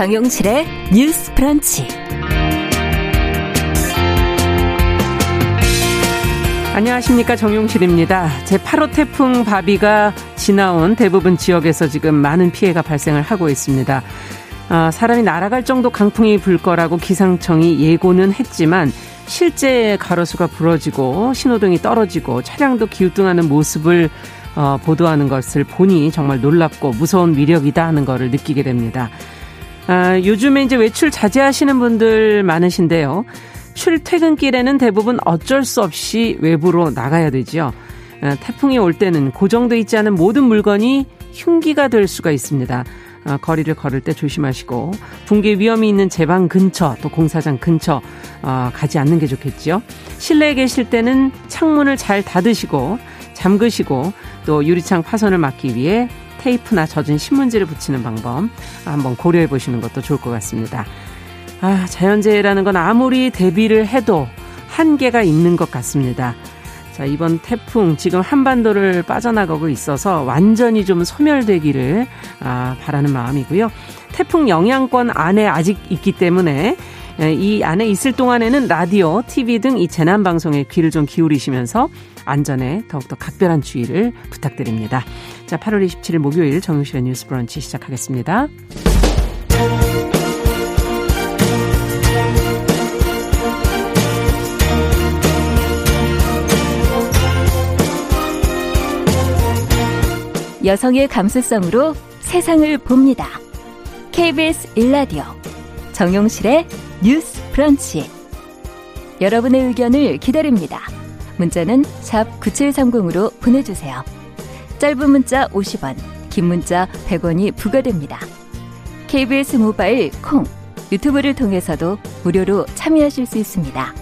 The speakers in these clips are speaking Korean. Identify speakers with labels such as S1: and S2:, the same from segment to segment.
S1: 정용실의 뉴스 프런치.
S2: 안녕하십니까 정용실입니다. 제8호 태풍 바비가 지나온 대부분 지역에서 지금 많은 피해가 발생을 하고 있습니다. 아, 사람이 날아갈 정도 강풍이 불 거라고 기상청이 예고는 했지만 실제 가로수가 부러지고 신호등이 떨어지고 차량도 기우뚱하는 모습을 어, 보도하는 것을 보니 정말 놀랍고 무서운 위력이다 하는 것을 느끼게 됩니다. 아, 요즘에 이제 외출 자제하시는 분들 많으신데요. 출퇴근길에는 대부분 어쩔 수 없이 외부로 나가야 되죠. 아, 태풍이 올 때는 고정돼 있지 않은 모든 물건이 흉기가 될 수가 있습니다. 아, 거리를 걸을 때 조심하시고 붕괴 위험이 있는 제방 근처 또 공사장 근처 아, 가지 않는 게 좋겠지요. 실내에 계실 때는 창문을 잘 닫으시고 잠그시고 또 유리창 파손을 막기 위해 테이프나 젖은 신문지를 붙이는 방법 한번 고려해 보시는 것도 좋을 것 같습니다. 아, 자연재해라는 건 아무리 대비를 해도 한계가 있는 것 같습니다. 자, 이번 태풍 지금 한반도를 빠져나가고 있어서 완전히 좀 소멸되기를 아, 바라는 마음이고요. 태풍 영향권 안에 아직 있기 때문에 이 안에 있을 동안에는 라디오, TV 등 이 재난 방송에 귀를 좀 기울이시면서 안전에 더욱더 각별한 주의를 부탁드립니다. 자, 8월 27일 목요일 정유실의 뉴스 브런치 시작하겠습니다.
S1: 여성의 감수성으로 세상을 봅니다. KBS 일라디오 정용실의 뉴스 브런치 여러분의 의견을 기다립니다. 문자는 샵 9730으로 보내주세요. 짧은 문자 50원, 긴 문자 100원이 부과됩니다. KBS 모바일 콩, 유튜브를 통해서도 무료로 참여하실 수 있습니다.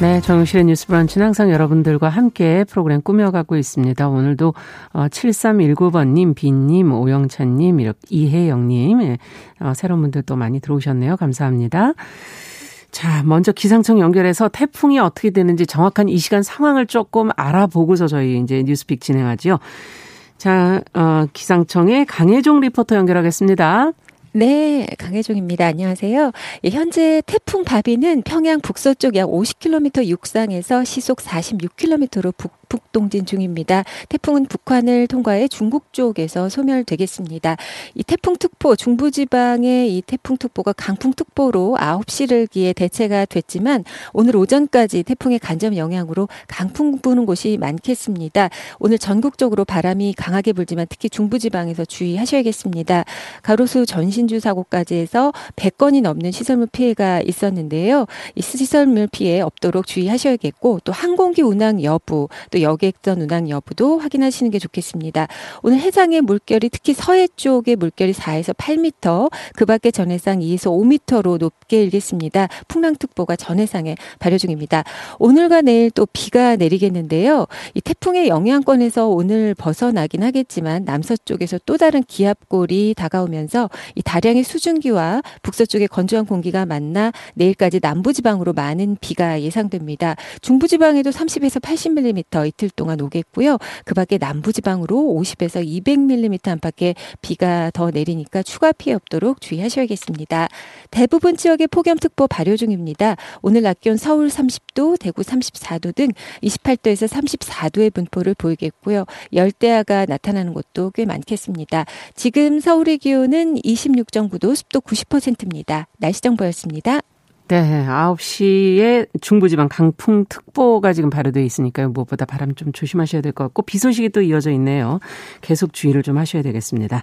S2: 네, 정실의 뉴스 브런치는 항상 여러분들과 함께 프로그램 꾸며가고 있습니다. 오늘도 7319번님, 어, 빈님, 오영찬님, 이혜영님, 예, 어, 새로운 분들 도 많이 들어오셨네요. 감사합니다. 자, 먼저 기상청 연결해서 태풍이 어떻게 되는지 정확한 이 시간 상황을 조금 알아보고서 저희 이제 뉴스픽 진행하지요. 자, 어, 기상청의 강혜종 리포터 연결하겠습니다.
S3: 네, 강혜종입니다. 안녕하세요. 예, 현재 태풍 바비는 평양 북서쪽 약 50km 육상에서 시속 46km로 북 북동진 중입니다. 태풍은 북한을 통과해 중국 쪽에서 소멸되겠습니다. 이 태풍특보 중부지방의 이 태풍특보가 강풍특보로 9시를 기에 대체가 됐지만 오늘 오전까지 태풍의 간접 영향으로 강풍 부는 곳이 많겠습니다. 오늘 전국적으로 바람이 강하게 불지만 특히 중부지방에서 주의하셔야겠습니다. 가로수 전신주 사고까지 해서 100건이 넘는 시설물 피해가 있었는데요. 이 시설물 피해 없도록 주의하셔야겠고 또 항공기 운항 여부 또 여객선 운항 여부도 확인하시는 게 좋겠습니다. 오늘 해상의 물결이 특히 서해 쪽의 물결이 4에서 8m, 그 밖에 전해상 2에서 5m로 높게 일겠습니다. 풍랑특보가 전해상에 발효 중입니다. 오늘과 내일 또 비가 내리겠는데요. 이 태풍의 영향권에서 오늘 벗어나긴 하겠지만 남서쪽에서 또 다른 기압골이 다가오면서 이 다량의 수증기와 북서쪽의 건조한 공기가 만나 내일까지 남부지방으로 많은 비가 예상됩니다. 중부지방에도 30에서 80mm, 이틀 동안 오겠고요. 그 밖에 남부지방으로 50에서 200mm 안팎의 비가 더 내리니까 추가 피해 없도록 주의하셔야겠습니다. 대부분 지역에 폭염특보 발효 중입니다. 오늘 낮 기온 서울 30도, 대구 34도 등 28도에서 34도의 분포를 보이겠고요. 열대야가 나타나는 곳도 꽤 많겠습니다. 지금 서울의 기온은 26.9도, 습도 90%입니다. 날씨 정보였습니다.
S2: 네, 9시에 중부지방 강풍특보가 지금 발효되어 있으니까요. 무엇보다 바람 좀 조심하셔야 될 것 같고 비 소식이 또 이어져 있네요. 계속 주의를 좀 하셔야 되겠습니다.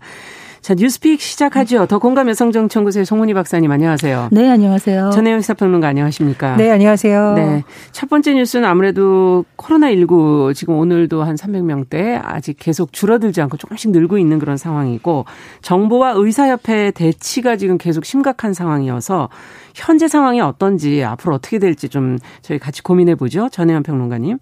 S2: 자, 뉴스픽 시작하죠. 더 공감 여성정치연구소의 송은희 박사님 안녕하세요.
S4: 네, 안녕하세요.
S2: 전혜영 시사평론가 안녕하십니까?
S4: 네, 안녕하세요.
S2: 네. 첫 번째 뉴스는 아무래도 코로나19 지금 오늘도 한 300명대 아직 계속 줄어들지 않고 조금씩 늘고 있는 그런 상황이고 정부와 의사협회 대치가 지금 계속 심각한 상황이어서 현재 상황이 어떤지 앞으로 어떻게 될지 좀 저희 같이 고민해 보죠. 전혜연 평론가님.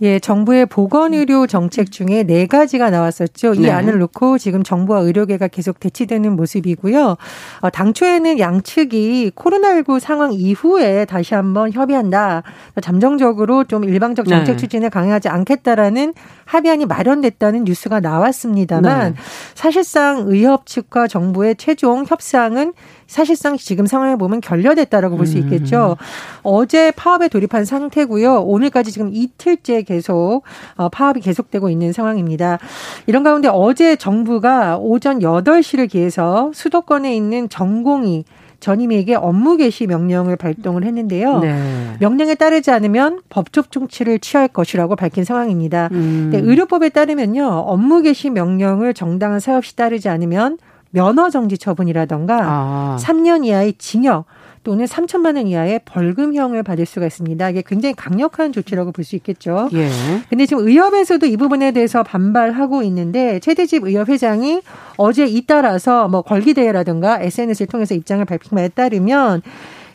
S4: 예, 정부의 보건 의료 정책 중에 네 가지가 나왔었죠. 이 네. 안을 놓고 지금 정부와 의료계가 계속 대치되는 모습이고요. 어, 당초에는 양측이 코로나19 상황 이후에 다시 한번 협의한다. 잠정적으로 좀 일방적 정책 네. 추진을 강행하지 않겠다라는 합의안이 마련됐다는 뉴스가 나왔습니다만 네. 사실상 의협 측과 정부의 최종 협상은 사실상 지금 상황을 보면 결렬됐다라고 볼수 음. 있겠죠. 음. 어제 파업에 돌입한 상태고요. 오늘까지 지금 이틀째 계속 어, 파업이 계속되고 있는 상황입니다. 이런 가운데 어제 정부가 오전 8시를 기해서 수도권에 있는 전공이 전임에게 업무 개시 명령을 발동을 했는데요. 네. 명령에 따르지 않으면 법적 조치를 취할 것이라고 밝힌 상황입니다. 음. 의료법에 따르면요. 업무 개시 명령을 정당한 사유 없이 따르지 않으면 면허 정지 처분이라던가 아. 3년 이하의 징역 또는 3천만 원 이하의 벌금형을 받을 수가 있습니다. 이게 굉장히 강력한 조치라고 볼 수 있겠죠. 예. 근데 지금 의협에서도 이 부분에 대해서 반발하고 있는데 최대집 의협 회장이 어제 잇따라서 뭐 걸기대회라든가 SNS를 통해서 입장을 밝힌 바에 따르면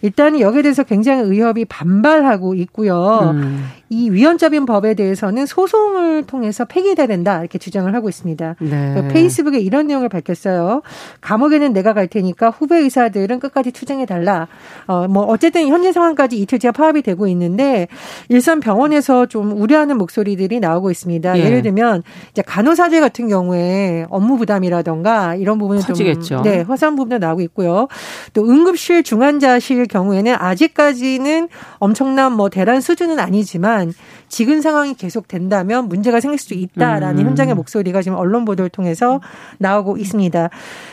S4: 일단은 여기에 대해서 굉장히 의협이 반발하고 있고요. 음. 이 위헌적인 법에 대해서는 소송을 통해서 폐기돼야 된다 이렇게 주장을 하고 있습니다. 네. 페이스북에 이런 내용을 밝혔어요. 감옥에는 내가 갈 테니까 후배 의사들은 끝까지 투쟁해 달라. 어, 뭐 어쨌든 현재 상황까지 이틀째 파업이 되고 있는데 일선 병원에서 좀 우려하는 목소리들이 나오고 있습니다. 예. 를 들면 이제 간호사들 같은 경우에 업무 부담이라던가 이런 부분은 커지겠죠. 좀 네, 허사한 부분도 나오고 있고요. 또 응급실 중환자실 경우에는 아직까지는 엄청난 뭐 대란 수준은 아니지만 지금 상황이 계속 된다면 문제가 생길 수 있다라는 음. 현장의 목소리가 지금 언론 보도를 통해서 나오고 있습니다.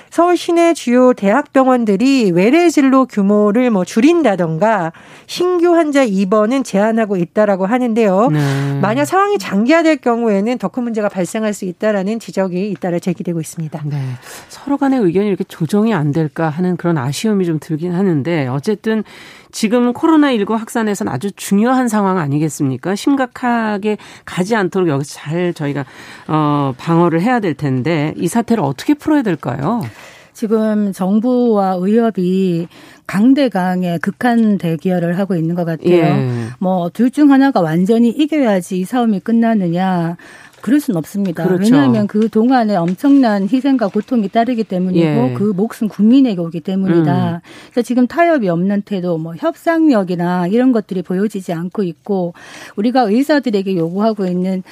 S4: 서울 시내 주요 대학병원들이 외래 진로 규모를 뭐 줄인다던가 신규 환자 입원은 제한하고 있다라고 하는데요. 네. 만약 상황이 장기화될 경우에는 더 큰 문제가 발생할 수 있다라는 지적이 잇따라 제기되고 있습니다. 네.
S2: 서로 간의 의견이 이렇게 조정이 안 될까 하는 그런 아쉬움이 좀 들긴 하는데 어쨌든 지금 코로나19 확산에서는 아주 중요한 상황 아니겠습니까? 심각하게 가지 않도록 여기서 잘 저희가 어 방어를 해야 될 텐데 이 사태를 어떻게 풀어야 될까요?
S5: 지금 정부와 의협이 강대강의 극한 대결을 하고 있는 것 같아요. 예. 뭐둘 중 하나가 완전히 이겨야지 이 싸움이 끝나느냐. 그럴 수는 없습니다. 그렇죠. 왜냐하면 그 동안에 엄청난 희생과 고통이 따르기 때문이고 예. 그 몫은 국민에게 오기 때문이다. 음. 그래서 지금 타협이 없는 태도, 뭐 협상력이나 이런 것들이 보여지지 않고 있고 우리가 의사들에게 요구하고 있는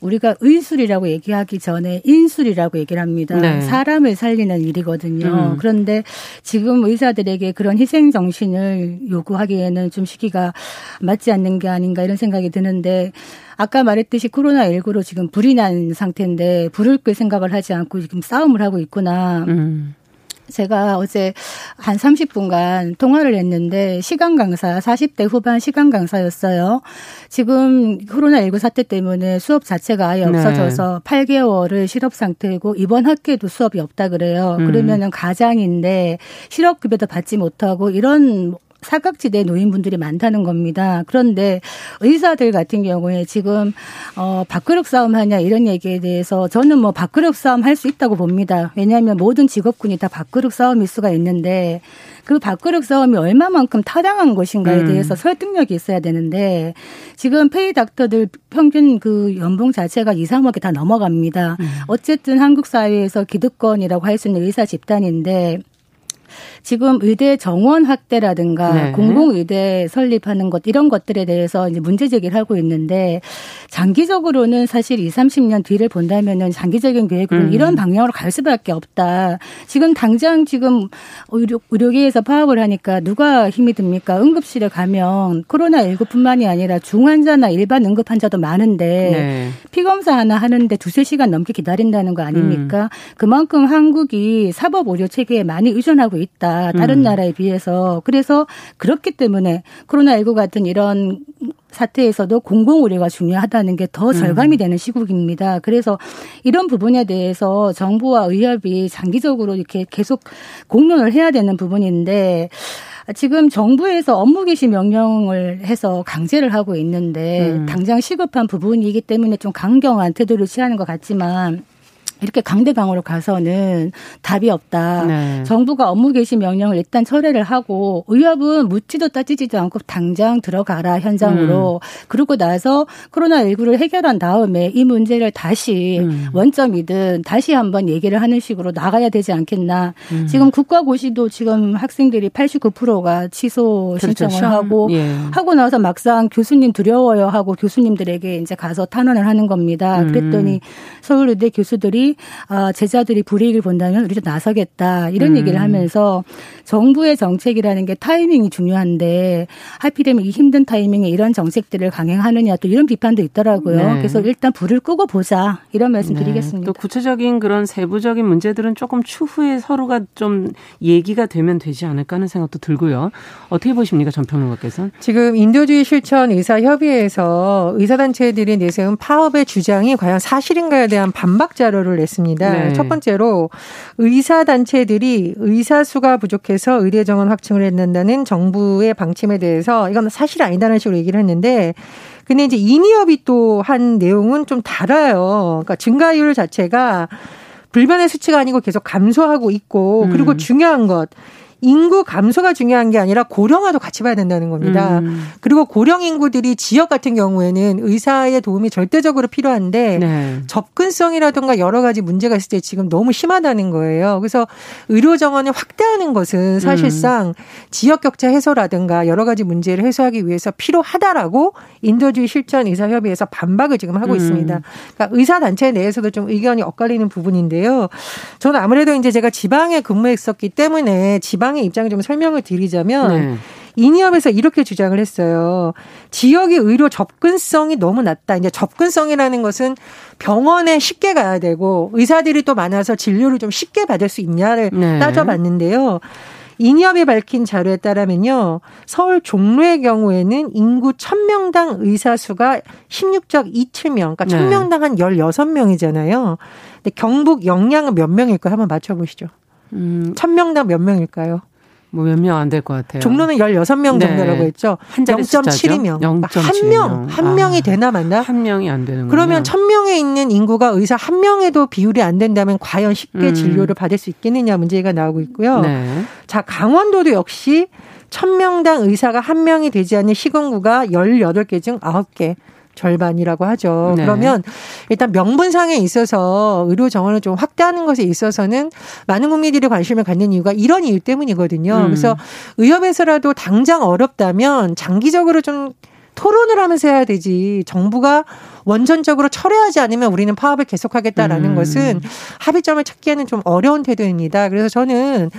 S5: 우리가 의술이라고 얘기하기 전에 인술이라고 얘기를 합니다. 네. 사람을 살리는 일이거든요. 음. 그런데 지금 의사들에게 그런 희생 정신을 요구하기에는 좀 시기가 맞지 않는 게 아닌가 이런 생각이 드는데 아까 말했듯이 코로나19로 지금 불이 난 상태인데 불을 끌 생각을 하지 않고 지금 싸움을 하고 있구나. 음. 제가 어제 한 30분간 통화를 했는데 시간 강사 40대 후반 시간 강사였어요. 지금 코로나19 사태 때문에 수업 자체가 아예 네. 없어져서 네. 8개월을 실업 상태고 이번 학기에도 수업이 없다 그래요. 음. 그러면은 가장인데 실업급여도 받지 못하고 이런 사각지대 노인분들이 많다는 겁니다. 그런데 의사들 같은 경우에 지금 어 밥그릇 싸움 하냐 이런 얘기에 대해서 저는 뭐 밥그릇 싸움 할 수 있다고 봅니다. 왜냐하면 모든 직업군이 다 밥그릇 싸움일 수가 있는데 그 밥그릇 싸움이 얼마만큼 타당한 것인가에 음. 대해서 설득력이 있어야 되는데 지금 페이 닥터들 평균 그 연봉 자체가 2, 3억이 다 넘어갑니다. 음. 어쨌든 한국 사회에서 기득권이라고 할 수 있는 의사 집단인데 지금 의대 정원 확대라든가 네. 공공의대 설립하는 것 이런 것들에 대해서 이제 문제 제기를 하고 있는데 장기적으로는 사실 2, 30년 뒤를 본다면은 장기적인 계획은 음. 이런 방향으로 갈 수밖에 없다. 지금 당장 지금 의료, 의료계에서 파업을 하니까 누가 힘이 듭니까? 응급실에 가면 코로나19뿐만이 아니라 중환자나 일반 응급 환자도 많은데 네. 피검사 하나 하는데 두세 시간 넘게 기다린다는 거 아닙니까? 음. 그만큼 한국이 사법 의료 체계에 많이 의존하고 있다. 다른 음. 나라에 비해서. 그래서 그렇기 때문에 코로나19 같은 이런 사태에서도 공공 의료가 중요하다는 게더 절감이 음. 되는 시국입니다. 그래서 이런 부분에 대해서 정부와 의협이 장기적으로 이렇게 계속 공론을 해야 되는 부분인데 지금 정부에서 업무 개시 명령을 해서 강제를 하고 있는데 음. 당장 시급한 부분이기 때문에 좀 강경한 태도를 취하는 것 같지만 이렇게 강대강으로 가서는 답이 없다. 네. 정부가 업무 개시 명령을 일단 철회를 하고 의협은 묻지도 따지지도 않고 당장 들어가라 현장으로. 음. 그러고 나서 코로나 19를 해결한 다음에 이 문제를 다시 음. 원점이든 다시 한번 얘기를 하는 식으로 나가야 되지 않겠나. 음. 지금 국가고시도 지금 학생들이 89%가 취소 그렇죠. 신청을 하고 예. 하고 나서 막상 교수님 두려워요 하고 교수님들에게 이제 가서 탄원을 하는 겁니다. 음. 그랬더니 서울의대 교수들이 아, 제자들이 불이익을 본다면 우리도 나서겠다 이런 음. 얘기를 하면서 정부의 정책이라는 게 타이밍이 중요한데 하필이면 이 힘든 타이밍에 이런 정책들을 강행하느냐 또 이런 비판도 있더라고요. 네. 그래서 일단 불을 끄고 보자 이런 말씀 네. 드리겠습니다.
S2: 또 구체적인 그런 세부적인 문제들은 조금 추후에 서로가 좀 얘기가 되면 되지 않을까 하는 생각도 들고요. 어떻게 보십니까 전 평론가께서는?
S4: 지금 인도주의 실천 의사 협의회에서 의사 단체들이 내세운 파업의 주장이 과연 사실인가에 대한 반박 자료를 냈습니다. 네. 첫 번째로 의사 단체들이 의사 수가 부족해서 의대 정원 확충을 했는다는 정부의 방침에 대해서 이건 사실 아니다라는 식으로 얘기를 했는데 근데 이제 인이협이 또 한 내용은 좀 달라요. 그러니까 증가율 자체가 불변의 수치가 아니고 계속 감소하고 있고 그리고 음. 중요한 것 인구 감소가 중요한 게 아니라 고령화도 같이 봐야 된다는 겁니다. 음. 그리고 고령 인구들이 지역 같은 경우에는 의사의 도움이 절대적으로 필요한데 네. 접근성이라든가 여러 가지 문제가 있을 때 지금 너무 심하다는 거예요. 그래서 의료 정원을 확대하는 것은 사실상 음. 지역 격차 해소라든가 여러 가지 문제를 해소하기 위해서 필요하다라고 인도주의 실천 의사 협의회에서 반박을 지금 하고 음. 있습니다. 그러니까 의사 단체 내에서도 좀 의견이 엇갈리는 부분인데요. 저는 아무래도 이제 제가 지방에 근무했었기 때문에 지방 지방의 입장을 좀 설명을 드리자면 네. 이니업에서 이렇게 주장을 했어요. 지역의 의료 접근성이 너무 낮다. 이제 접근성이라는 것은 병원에 쉽게 가야 되고 의사들이 또 많아서 진료를 좀 쉽게 받을 수 있냐를 네. 따져봤는데요. 이니업이 밝힌 자료에 따르면요. 서울 종로의 경우에는 인구 1000명당 의사 수가 16.27명, 그러니까 1000명당 한 16명이잖아요. 근데 경북 영양은 몇 명일까 한번 맞춰 보시죠. 음. 1000명당 몇 명일까요?
S2: 뭐 몇 명 안 될 것 같아요.
S4: 종로는 16명 정도라고 네. 했죠. 한 0.72명. 0.7명. 한 명, 한 아, 명이 되나 만나?
S2: 한 명이 안 되는
S4: 그러면 1000명에 있는 인구가 의사 한 명에도 비율이 안 된다면 과연 쉽게 음. 진료를 받을 수 있겠느냐 문제가 나오고 있고요. 네. 자, 강원도도 역시 1000명당 의사가 한 명이 되지 않는 시군구가 18개 중 9개. 절반이라고 하죠. 네. 그러면 일단 명분상에 있어서 의료 정원을 좀 확대하는 것에 있어서는 많은 국민들이 관심을 갖는 이유가 이런 이유 때문이거든요. 음. 그래서 의협에서라도 당장 어렵다면 장기적으로 좀 토론을 하면서 해야 되지. 정부가 원전적으로 철회하지 않으면 우리는 파업을 계속하겠다라는 음. 것은 합의점을 찾기에는 좀 어려운 태도입니다. 그래서 저는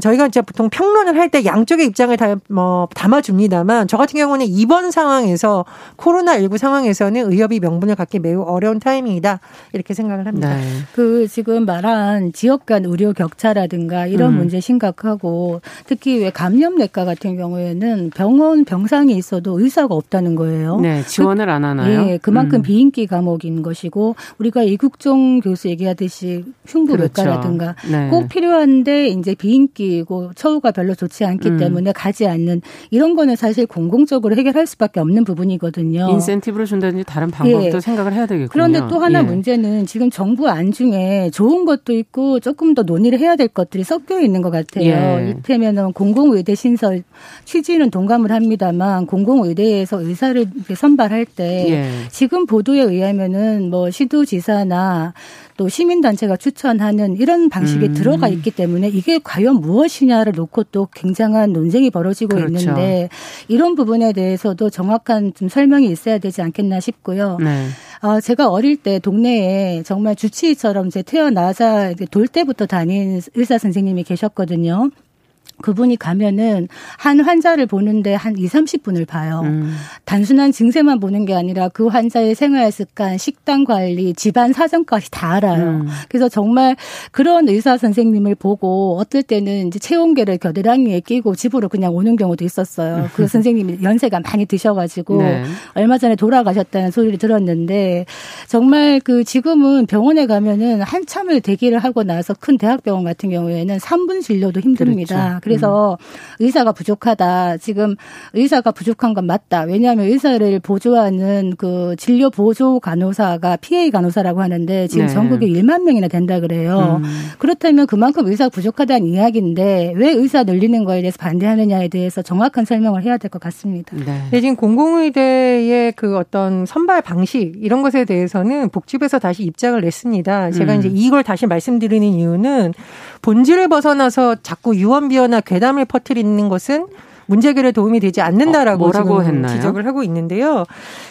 S4: 저희가 이제 보통 평론을 할 때 양쪽의 입장을 다 뭐 담아줍니다만 저 같은 경우는 이번 상황에서 코로나19 상황에서는 의협이 명분을 갖기 매우 어려운 타이밍이다 이렇게 생각을 합니다. 네.
S5: 그 지금 말한 지역 간 의료 격차라든가 이런 음. 문제 심각하고 특히 왜 감염내과 같은 경우에는 병원 병상이 있어도 의사가 없다는 거예요.
S2: 네, 지원을 안 하나요?
S5: 예, 그만큼 음. 비인기 과목인 것이고 우리가 이국종 교수 얘기하듯이 흉부외과라든가 그렇죠. 네. 꼭 필요한데 이제 비인기 느끼고 처우가 별로 좋지 않기 음. 때문에 가지 않는 이런 거는 사실 공공적으로 해결할 수밖에 없는 부분이거든요.
S2: 인센티브를 준다든지 다른 방법도 예. 생각을 해야 되겠군요.
S5: 그런데 또 하나 예. 문제는 지금 정부 안 중에 좋은 것도 있고 조금 더 논의를 해야 될 것들이 섞여 있는 것 같아요. 예. 이를테면은 공공의대 신설 취지는 동감을 합니다만 공공의대에서 의사를 선발할 때 예. 지금 보도에 의하면은 뭐 시도지사나 또 시민단체가 추천하는 이런 방식이 음. 들어가 있기 때문에 이게 과연 무엇 이냐를 놓고 또 굉장한 논쟁이 벌어지고 그렇죠. 있는데 이런 부분에 대해서도 정확한 좀 설명이 있어야 되지 않겠나 싶고요. 네. 어, 제가 어릴 때 동네에 정말 주치의처럼 제 태어나자 돌 때부터 다닌 의사 선생님이 계셨거든요. 그분이 가면은 한 환자를 보는데 한 2, 30분을 봐요. 음. 단순한 증세만 보는 게 아니라 그 환자의 생활 습관, 식단 관리, 집안 사정까지 다 알아요. 음. 그래서 정말 그런 의사 선생님을 보고 어떨 때는 이제 체온계를 겨드랑이에 끼고 집으로 그냥 오는 경우도 있었어요. 그 선생님이 연세가 많이 드셔가지고 네. 얼마 전에 돌아가셨다는 소리를 들었는데 정말 그 지금은 병원에 가면은 한참을 대기를 하고 나서 큰 대학병원 같은 경우에는 3분 진료도 힘듭니다. 그렇죠. 그래서 음. 의사가 부족하다. 지금 의사가 부족한 건 맞다. 왜냐하면 의사를 보조하는 그 진료 보조 간호사가 PA 간호사라고 하는데 지금 네. 전국에 1만 명이나 된다 그래요. 음. 그렇다면 그만큼 의사가 부족하다는 이야기인데 왜 의사 늘리는 거에 대해서 반대하느냐에 대해서 정확한 설명을 해야 될 것 같습니다.
S4: 네. 네, 지금 공공의대의 그 어떤 선발 방식 이런 것에 대해서는 복지부에서 다시 입장을 냈습니다. 제가 음. 이제 이걸 다시 말씀드리는 이유는 본질을 벗어나서 자꾸 유언비어나 괴담을 퍼뜨리는 것은 문제 해결에 도움이 되지 않는다라고 어, 했나요? 지적을 하고 있는데요.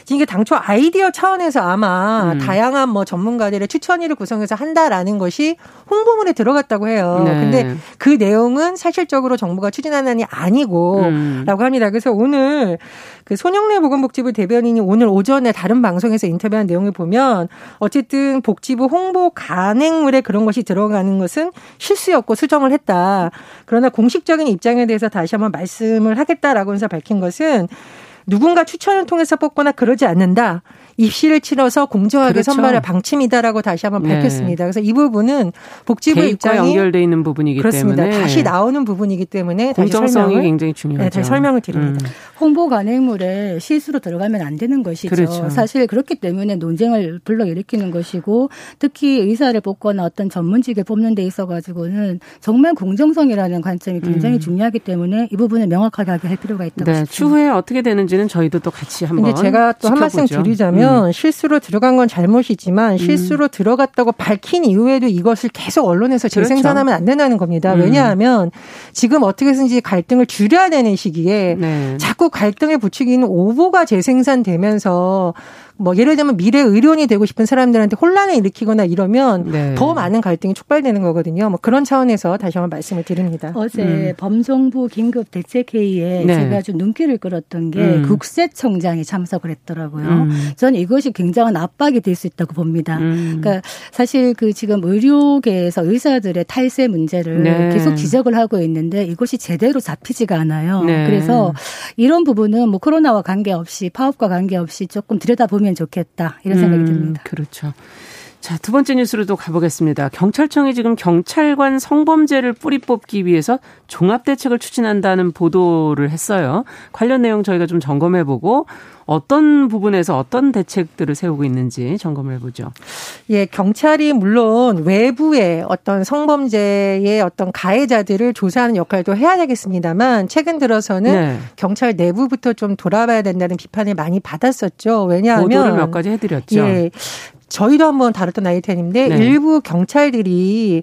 S4: 이게 당초 아이디어 차원에서 아마 음. 다양한 뭐 전문가들의 추천위를 구성해서 한다라는 것이 홍보문에 들어갔다고 해요. 네. 근데 그 내용은 사실적으로 정부가 추진한 안이 아니고라고 음. 합니다. 그래서 오늘 그 손영래 보건복지부 대변인이 오늘 오전에 다른 방송에서 인터뷰한 내용을 보면 어쨌든 복지부 홍보 간행물에 그런 것이 들어가는 것은 실수였고 수정을 했다. 그러나 공식적인 입장에 대해서 다시 한번 말씀 을 하겠다라고 해서 밝힌 것은 누군가 추천을 통해서 뽑거나 그러지 않는다. 입시를 치러서 공정하게 그렇죠. 선발할 방침이다라고 다시 한번 네. 밝혔습니다. 네. 그래서 이 부분은 복지부 입장이
S2: 연결돼 있는 부분이기
S4: 그렇습니다. 때문에 다시 나오는 부분이기 때문에
S2: 공정성이 굉장히 중요하죠. 네,
S4: 다시 설명을 드립니다. 음.
S5: 홍보 간행물에 실수로 들어가면 안 되는 것이죠. 그렇죠. 사실 그렇기 때문에 논쟁을 불러일으키는 것이고 특히 의사를 뽑거나 어떤 전문직을 뽑는 데 있어 가지고는 정말 공정성이라는 관점이 굉장히 음. 중요하기 때문에 이 부분을 명확하게 할 필요가 있다고 네, 싶습니다.
S2: 추후에 어떻게 되는지는 저희도 또 같이 한번 근데
S4: 제가 또 한 말씀 드리자면 보면 음. 실수로 들어간 건 잘못이지만 음. 실수로 들어갔다고 밝힌 이후에도 이것을 계속 언론에서 그렇죠. 재생산하면 그렇죠. 안 된다는 겁니다. 음. 왜냐하면 지금 어떻게든지 갈등을 줄여야 되는 시기에 네. 자꾸 갈등을 부추기는 오보가 재생산되면서 뭐 예를 들면 미래 의료인이 되고 싶은 사람들한테 혼란을 일으키거나 이러면 네. 더 많은 갈등이 촉발되는 거거든요. 뭐 그런 차원에서 다시 한번 말씀을 드립니다.
S5: 어제 음. 범정부 긴급 대책회의에 네. 제가 좀 눈길을 끌었던 게 음. 국세청장이 참석을 했더라고요. 음. 저는 이것이 굉장한 압박이 될 수 있다고 봅니다. 음. 그러니까 사실 그 지금 의료계에서 의사들의 탈세 문제를 네. 계속 지적을 하고 있는데 이것이 제대로 잡히지가 않아요. 네. 그래서 이런 부분은 뭐 코로나와 관계없이 파업과 관계없이 조금 들여다보면 좋겠다 이런 생각이 음, 듭니다.
S2: 그렇죠. 자, 두 번째 뉴스로 또 가보겠습니다. 경찰청이 지금 경찰관 성범죄를 뿌리 뽑기 위해서 종합대책을 추진한다는 보도를 했어요. 관련 내용 저희가 좀 점검해보고 어떤 부분에서 어떤 대책들을 세우고 있는지 점검을 해보죠.
S4: 예, 경찰이 물론 외부의 어떤 성범죄의 어떤 가해자들을 조사하는 역할도 해야 되겠습니다만 최근 들어서는 네. 경찰 내부부터 좀 돌아봐야 된다는 비판을 많이 받았었죠. 왜냐하면
S2: 보도를 몇 가지 해드렸죠. 예,
S4: 저희도 한번 다뤘던 아이템인데 네. 일부 경찰들이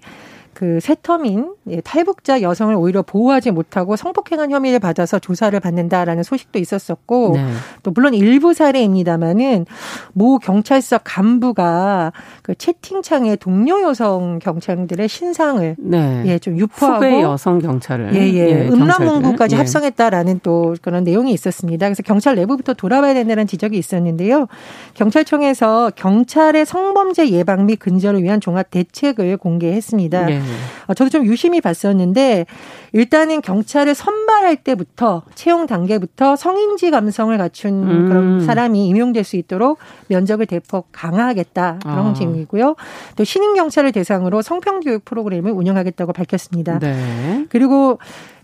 S4: 그 세터민 예, 탈북자 여성을 오히려 보호하지 못하고 성폭행한 혐의를 받아서 조사를 받는다라는 소식도 있었었고 네. 또 물론 일부 사례입니다마는 모 경찰서 간부가 그 채팅창에 동료 여성 경찰들의 신상을
S2: 네.
S4: 예, 좀 유포하고
S2: 후배 여성 경찰을
S4: 예, 예. 예 음란문구까지 예. 합성했다라는 또 그런 내용이 있었습니다. 그래서 경찰 내부부터 돌아봐야 된다는 지적이 있었는데요. 경찰청에서 경찰의 성범죄 예방 및 근절을 위한 종합 대책을 공개했습니다. 네. 어, 저도 좀 유심히 봤었는데 일단은 경찰을 선발할 때부터 채용 단계부터 성인지 감성을 갖춘 음. 그런 사람이 임용될 수 있도록 면접을 대폭 강화하겠다 그런 아. 제목이고요. 또 신임 경찰을 대상으로 성평 교육 프로그램을 운영하겠다고 밝혔습니다. 네. 그리고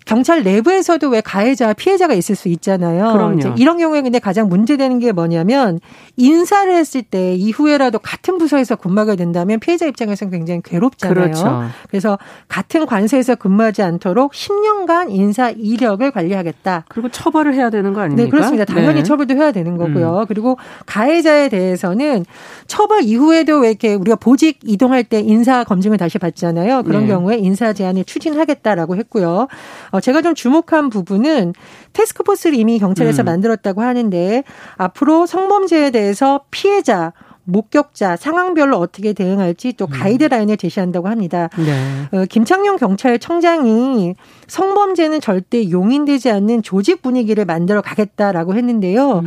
S4: 경찰 내부에서도 왜 가해자, 피해자가 있을 수 있잖아요.
S2: 그럼요.
S4: 이런 경우에 근데 가장 문제되는 게 뭐냐면 인사를 했을 때 이후에라도 같은 부서에서 근무하게 된다면 피해자 입장에서는 굉장히 괴롭잖아요. 그렇죠. 그래서 같은 관서에서 근무하지 않도록 10년간 인사 이력을 관리하겠다.
S2: 그리고 처벌을 해야 되는 거 아닙니까?
S4: 네, 그렇습니다. 당연히 네. 처벌도 해야 되는 거고요. 음. 그리고 가해자에 대해서는 처벌 이후에도 왜 이렇게 우리가 보직 이동할 때 인사 검증을 다시 받잖아요. 그런 네. 경우에 인사 제한을 추진하겠다라고 했고요. 어, 제가 좀 주목한 부분은 테스크포스를 이미 경찰에서 음. 만들었다고 하는데 앞으로 성범죄에 대해서 피해자 목격자 상황별로 어떻게 대응할지 또 음. 가이드라인을 제시한다고 합니다. 네. 어, 김창룡 경찰청장이 성범죄는 절대 용인되지 않는 조직 분위기를 만들어 가겠다라고 했는데요. 음.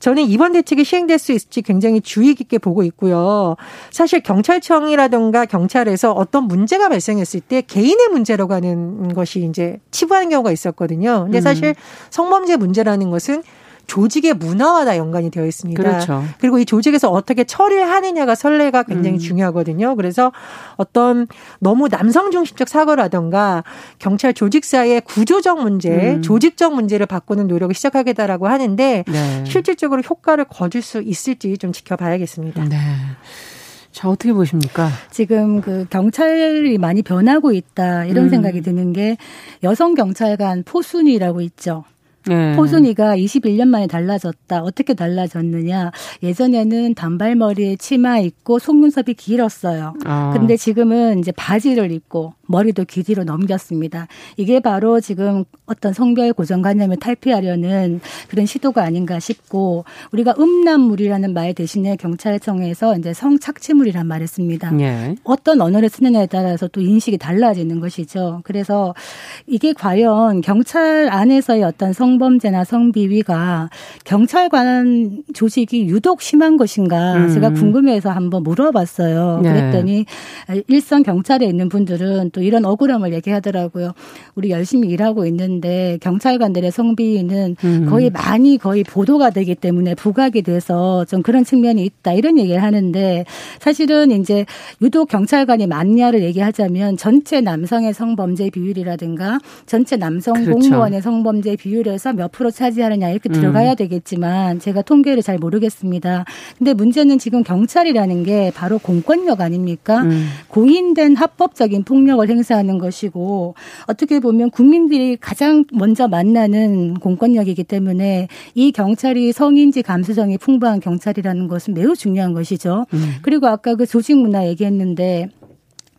S4: 저는 이번 대책이 시행될 수 있을지 굉장히 주의 깊게 보고 있고요. 사실 경찰청이라든가 경찰에서 어떤 문제가 발생했을 때 개인의 문제라고 하는 것이 이제 치부하는 경우가 있었거든요. 근데 음. 사실 성범죄 문제라는 것은 조직의 문화와 다 연관이 되어 있습니다.
S2: 그렇죠.
S4: 그리고 이 조직에서 어떻게 처리를 하느냐가 선례가 굉장히 음. 중요하거든요. 그래서 어떤 너무 남성 중심적 사고라던가 경찰 조직 사이의 구조적 문제, 음. 조직적 문제를 바꾸는 노력을 시작하겠다라고 하는데 네. 실질적으로 효과를 거둘 수 있을지 좀 지켜봐야겠습니다. 네.
S2: 자, 어떻게 보십니까?
S5: 지금 그 경찰이 많이 변하고 있다 이런 음. 생각이 드는 게 여성 경찰관 포순이라고 있죠. 네. 포순이가 21년 만에 달라졌다. 어떻게 달라졌느냐? 예전에는 단발머리에 치마 입고 속눈썹이 길었어요. 아. 근데 지금은 이제 바지를 입고 머리도 귀 뒤로 넘겼습니다. 이게 바로 지금 어떤 성별 고정관념을 탈피하려는 그런 시도가 아닌가 싶고 우리가 음란물이라는 말 대신에 경찰청에서 이제 성착취물이란 말을 씁니다. 예. 어떤 언어를 쓰느냐에 따라서 또 인식이 달라지는 것이죠. 그래서 이게 과연 경찰 안에서의 어떤 성 범죄나 성비위가 경찰관 조직이 유독 심한 것인가 음. 제가 궁금해서 한번 물어봤어요. 네. 그랬더니 일선 경찰에 있는 분들은 또 이런 억울함을 얘기하더라고요. 우리 열심히 일하고 있는데 경찰관들의 성비는 음. 거의 많이 거의 보도가 되기 때문에 부각이 돼서 좀 그런 측면이 있다 이런 얘기를 하는데 사실은 이제 유독 경찰관이 많냐를 얘기하자면 전체 남성의 성범죄 비율이라든가 전체 남성 그렇죠. 공무원의 성범죄 비율에서 몇 프로 차지하느냐 이렇게 들어가야 음. 되겠지만 제가 통계를 잘 모르겠습니다. 근데 문제는 지금 경찰이라는 게 바로 공권력 아닙니까? 음. 고인된 합법적인 폭력을 행사하는 것이고 어떻게 보면 국민들이 가장 먼저 만나는 공권력이기 때문에 이 경찰이 성인지 감수성이 풍부한 경찰이라는 것은 매우 중요한 것이죠. 음. 그리고 아까 그 조직 문화 얘기했는데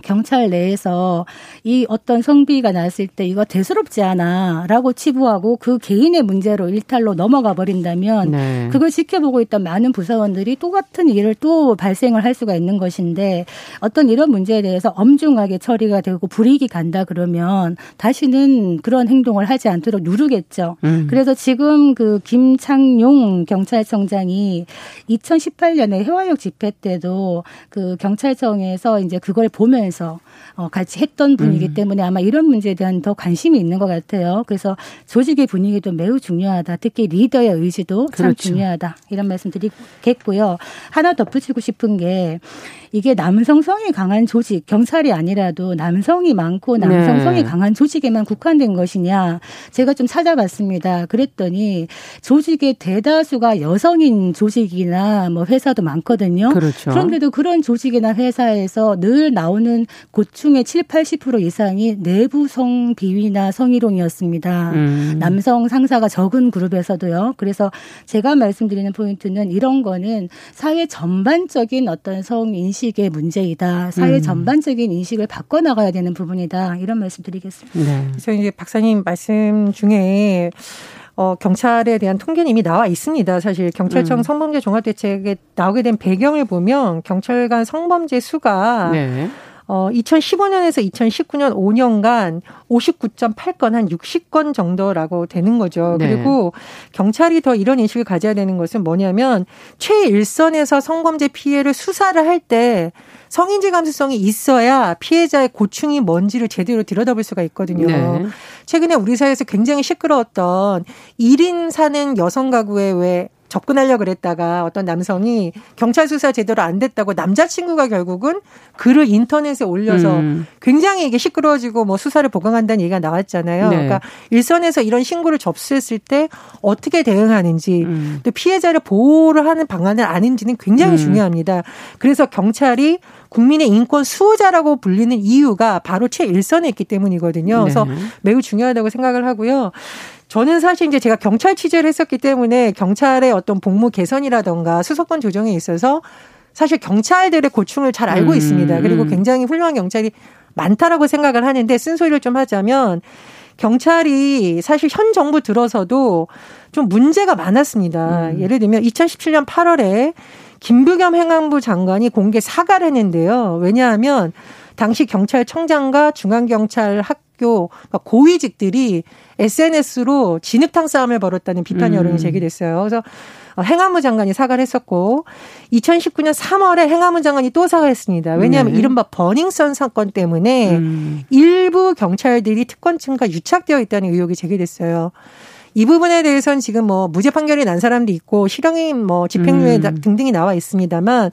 S5: 경찰 내에서 이 어떤 성비가 났을 때 이거 대수롭지 않아라고 치부하고 그 개인의 문제로 일탈로 넘어가 버린다면 네. 그걸 지켜보고 있던 많은 부사원들이 똑같은 일을 또 발생을 할 수가 있는 것인데 어떤 이런 문제에 대해서 엄중하게 처리가 되고 불이익이 간다 그러면 다시는 그런 행동을 하지 않도록 누르겠죠. 음. 그래서 지금 그 김창용 경찰청장이 2018년에 해화역 집회 때도 그 경찰청에서 이제 그걸 보면 하면서 어, 같이 했던 분이기 음. 때문에 아마 이런 문제에 대한 더 관심이 있는 것 같아요. 그래서 조직의 분위기도 매우 중요하다. 특히 리더의 의지도 참 그렇죠. 중요하다. 이런 말씀 드리겠고요. 하나 덧붙이고 싶은 게 이게 남성성이 강한 조직, 경찰이 아니라도 남성이 많고 남성성이 네. 강한 조직에만 국한된 것이냐. 제가 좀 찾아봤습니다. 그랬더니 조직의 대다수가 여성인 조직이나 뭐 회사도 많거든요. 그렇죠. 그런데도 그런 조직이나 회사에서 늘 나오는 고충의 7, 80% 이상이 내부 성 비위나 성희롱이었습니다. 음. 남성 상사가 적은 그룹에서도요. 그래서 제가 말씀드리는 포인트는 이런 거는 사회 전반적인 어떤 성 인식의 문제이다. 사회 음. 전반적인 인식을 바꿔 나가야 되는 부분이다. 이런 말씀 드리겠습니다.
S4: 네. 그래서 이제 박사님 말씀 중에 어, 경찰에 대한 통계는 이미 나와 있습니다. 사실 경찰청 음. 성범죄 종합대책에 나오게 된 배경을 보면 경찰관 성범죄 수가 네. 어, 2015년에서 2019년 5년간 59.8건 한 60건 정도라고 되는 거죠. 네. 그리고 경찰이 더 이런 인식을 가져야 되는 것은 뭐냐면 최일선에서 성범죄 피해를 수사를 할 때 성인지 감수성이 있어야 피해자의 고충이 뭔지를 제대로 들여다볼 수가 있거든요. 네. 최근에 우리 사회에서 굉장히 시끄러웠던 1인 사는 여성 가구에 왜 접근하려고 그랬다가 어떤 남성이 경찰 수사 제대로 안 됐다고 남자친구가 결국은 글을 인터넷에 올려서 음. 굉장히 이게 시끄러워지고 뭐 수사를 보강한다는 얘기가 나왔잖아요. 네. 그러니까 일선에서 이런 신고를 접수했을 때 어떻게 대응하는지 음. 또 피해자를 보호를 하는 방안은 아닌지는 굉장히 음. 중요합니다. 그래서 경찰이 국민의 인권 수호자라고 불리는 이유가 바로 최일선에 있기 때문이거든요. 그래서 네. 매우 중요하다고 생각을 하고요. 저는 사실 이제 제가 경찰 취재를 했었기 때문에 경찰의 어떤 복무 개선이라던가 수사권 조정에 있어서 사실 경찰들의 고충을 잘 알고 음. 있습니다. 그리고 굉장히 훌륭한 경찰이 많다라고 생각을 하는데 쓴소리를 좀 하자면 경찰이 사실 현 정부 들어서도 좀 문제가 많았습니다. 음. 예를 들면 2017년 8월에 김부겸 행안부 장관이 공개 사과를 했는데요. 왜냐하면 당시 경찰청장과 중앙경찰 학교 그러니까 고위직들이 SNS로 진흙탕 싸움을 벌였다는 비판 여론이 음. 제기됐어요. 그래서 행안부 장관이 사과를 했었고 2019년 3월에 행안부 장관이 또 사과했습니다. 왜냐하면 네. 이른바 버닝썬 사건 때문에 음. 일부 경찰들이 특권층과 유착되어 있다는 의혹이 제기됐어요. 이 부분에 대해서는 지금 뭐 무죄 판결이 난 사람도 있고 실형이 뭐 집행유예 음. 등등이 나와 있습니다만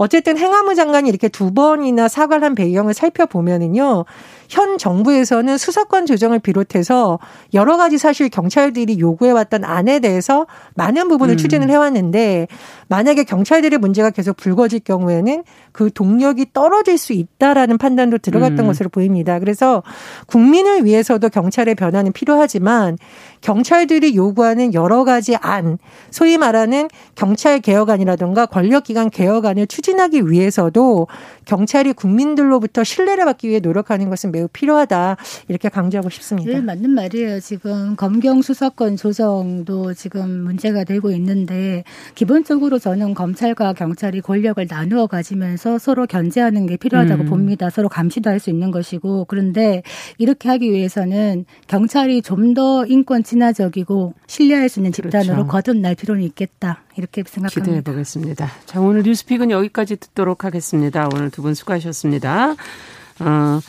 S4: 어쨌든 행안부 장관이 이렇게 두 번이나 사과를 한 배경을 살펴보면은요. 현 정부에서는 수사권 조정을 비롯해서 여러 가지 사실 경찰들이 요구해왔던 안에 대해서 많은 부분을 음. 추진을 해왔는데 만약에 경찰들의 문제가 계속 불거질 경우에는 그 동력이 떨어질 수 있다라는 판단도 들어갔던 음. 것으로 보입니다. 그래서 국민을 위해서도 경찰의 변화는 필요하지만 경찰들이 요구하는 여러 가지 안, 소위 말하는 경찰 개혁안이라든가 권력기관 개혁안을 추진 하기 위해서도 경찰이 국민들로부터 신뢰를 받기 위해 노력하는 것은 매우 필요하다 이렇게 강조하고 싶습니다.
S5: 네, 맞는 말이에요. 지금 검경 수사권 조정도 지금 문제가 되고 있는데 기본적으로 저는 검찰과 경찰이 권력을 나누어 가지면서 서로 견제하는 게 필요하다고 음. 봅니다. 서로 감시도 할 수 있는 것이고 그런데 이렇게 하기 위해서는 경찰이 좀 더 인권 친화적이고 신뢰할 수 있는 집단으로 그렇죠. 거듭날 필요는 있겠다. 이렇게 생각합니다.
S2: 기대해 보겠습니다. 자, 오늘 뉴스픽은 여기까지 듣도록 하겠습니다. 오늘 두 분 수고하셨습니다. 어,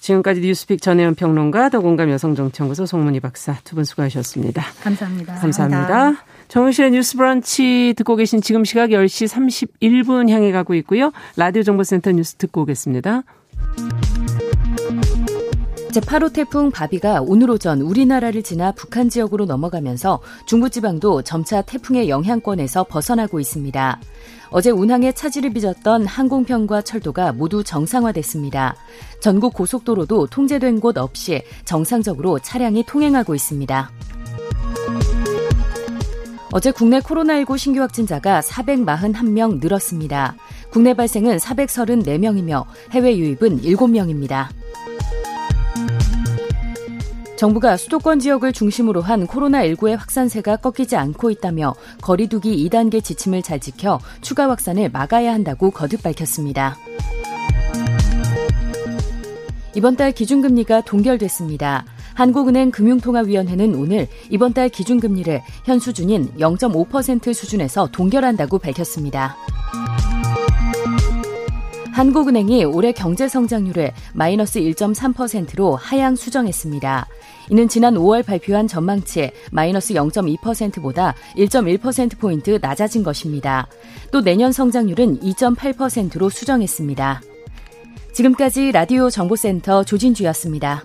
S2: 지금까지 뉴스픽 전혜연 평론가, 더공감 여성정치연구소 송문희 박사 두 분 수고하셨습니다.
S5: 감사합니다.
S2: 감사합니다. 감사합니다. 정우실의 뉴스 브런치 듣고 계신 지금 시각 10시 31분 향해 가고 있고요. 라디오 정보센터 뉴스 듣고 오겠습니다.
S1: 제8호 태풍 바비가 오늘 오전 우리나라를 지나 북한 지역으로 넘어가면서 중부지방도 점차 태풍의 영향권에서 벗어나고 있습니다. 어제 운항에 차질을 빚었던 항공편과 철도가 모두 정상화됐습니다. 전국 고속도로도 통제된 곳 없이 정상적으로 차량이 통행하고 있습니다. 어제 국내 코로나19 신규 확진자가 441명 늘었습니다. 국내 발생은 434명이며 해외 유입은 7명입니다. 정부가 수도권 지역을 중심으로 한 코로나19의 확산세가 꺾이지 않고 있다며 거리두기 2단계 지침을 잘 지켜 추가 확산을 막아야 한다고 거듭 밝혔습니다. 이번 달 기준금리가 동결됐습니다. 한국은행 금융통화위원회는 오늘 이번 달 기준금리를 현 수준인 0.5% 수준에서 동결한다고 밝혔습니다. 한국은행이 올해 경제 성장률을 마이너스 1.3%로 하향 수정했습니다. 이는 지난 5월 발표한 전망치 마이너스 0.2%보다 1.1%포인트 낮아진 것입니다. 또 내년 성장률은 2.8%로 수정했습니다. 지금까지 라디오 정보센터 조진주였습니다.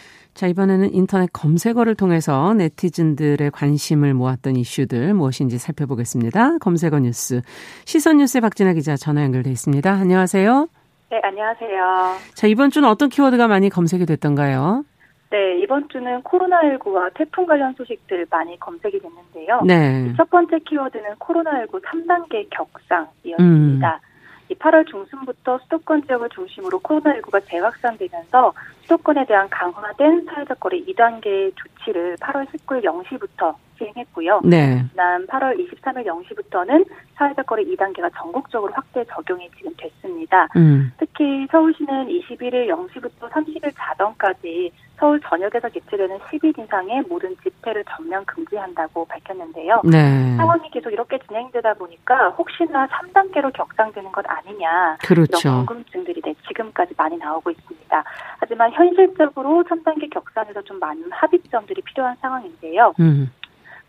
S2: 자, 이번에는 인터넷 검색어를 통해서 네티즌들의 관심을 모았던 이슈들 무엇인지 살펴보겠습니다. 검색어 뉴스. 시선 뉴스의 박진아 기자 전화 연결돼 있습니다. 안녕하세요.
S6: 네, 안녕하세요.
S2: 자, 이번 주는 어떤 키워드가 많이 검색이 됐던가요?
S6: 네, 이번 주는 코로나19와 태풍 관련 소식들 많이 검색이 됐는데요. 네. 첫 번째 키워드는 코로나19 3단계 격상이었습니다. 음. 8월 중순부터 수도권 지역을 중심으로 코로나19가 재확산되면서 수도권에 대한 강화된 사회적 거리 2단계 조치를 8월 19일 0시부터 시행했고요. 네. 지난 8월 23일 0시부터는 사회적 거리 2단계가 전국적으로 확대 적용이 지금 됐습니다. 음. 특히 서울시는 21일 0시부터 30일 자정까지 서울 전역에서 개최되는 10일 이상의 모든 집회를 전면 금지한다고 밝혔는데요. 네. 상황이 계속 이렇게 진행되다 보니까 혹시나 3단계로 격상되는 것 아니냐 그렇죠. 이런 궁금증들이 네, 지금까지 많이 나오고 있습니다. 하지만 현실적으로 3단계 격상에서 좀 많은 합의점들이 필요한 상황인데요. 음.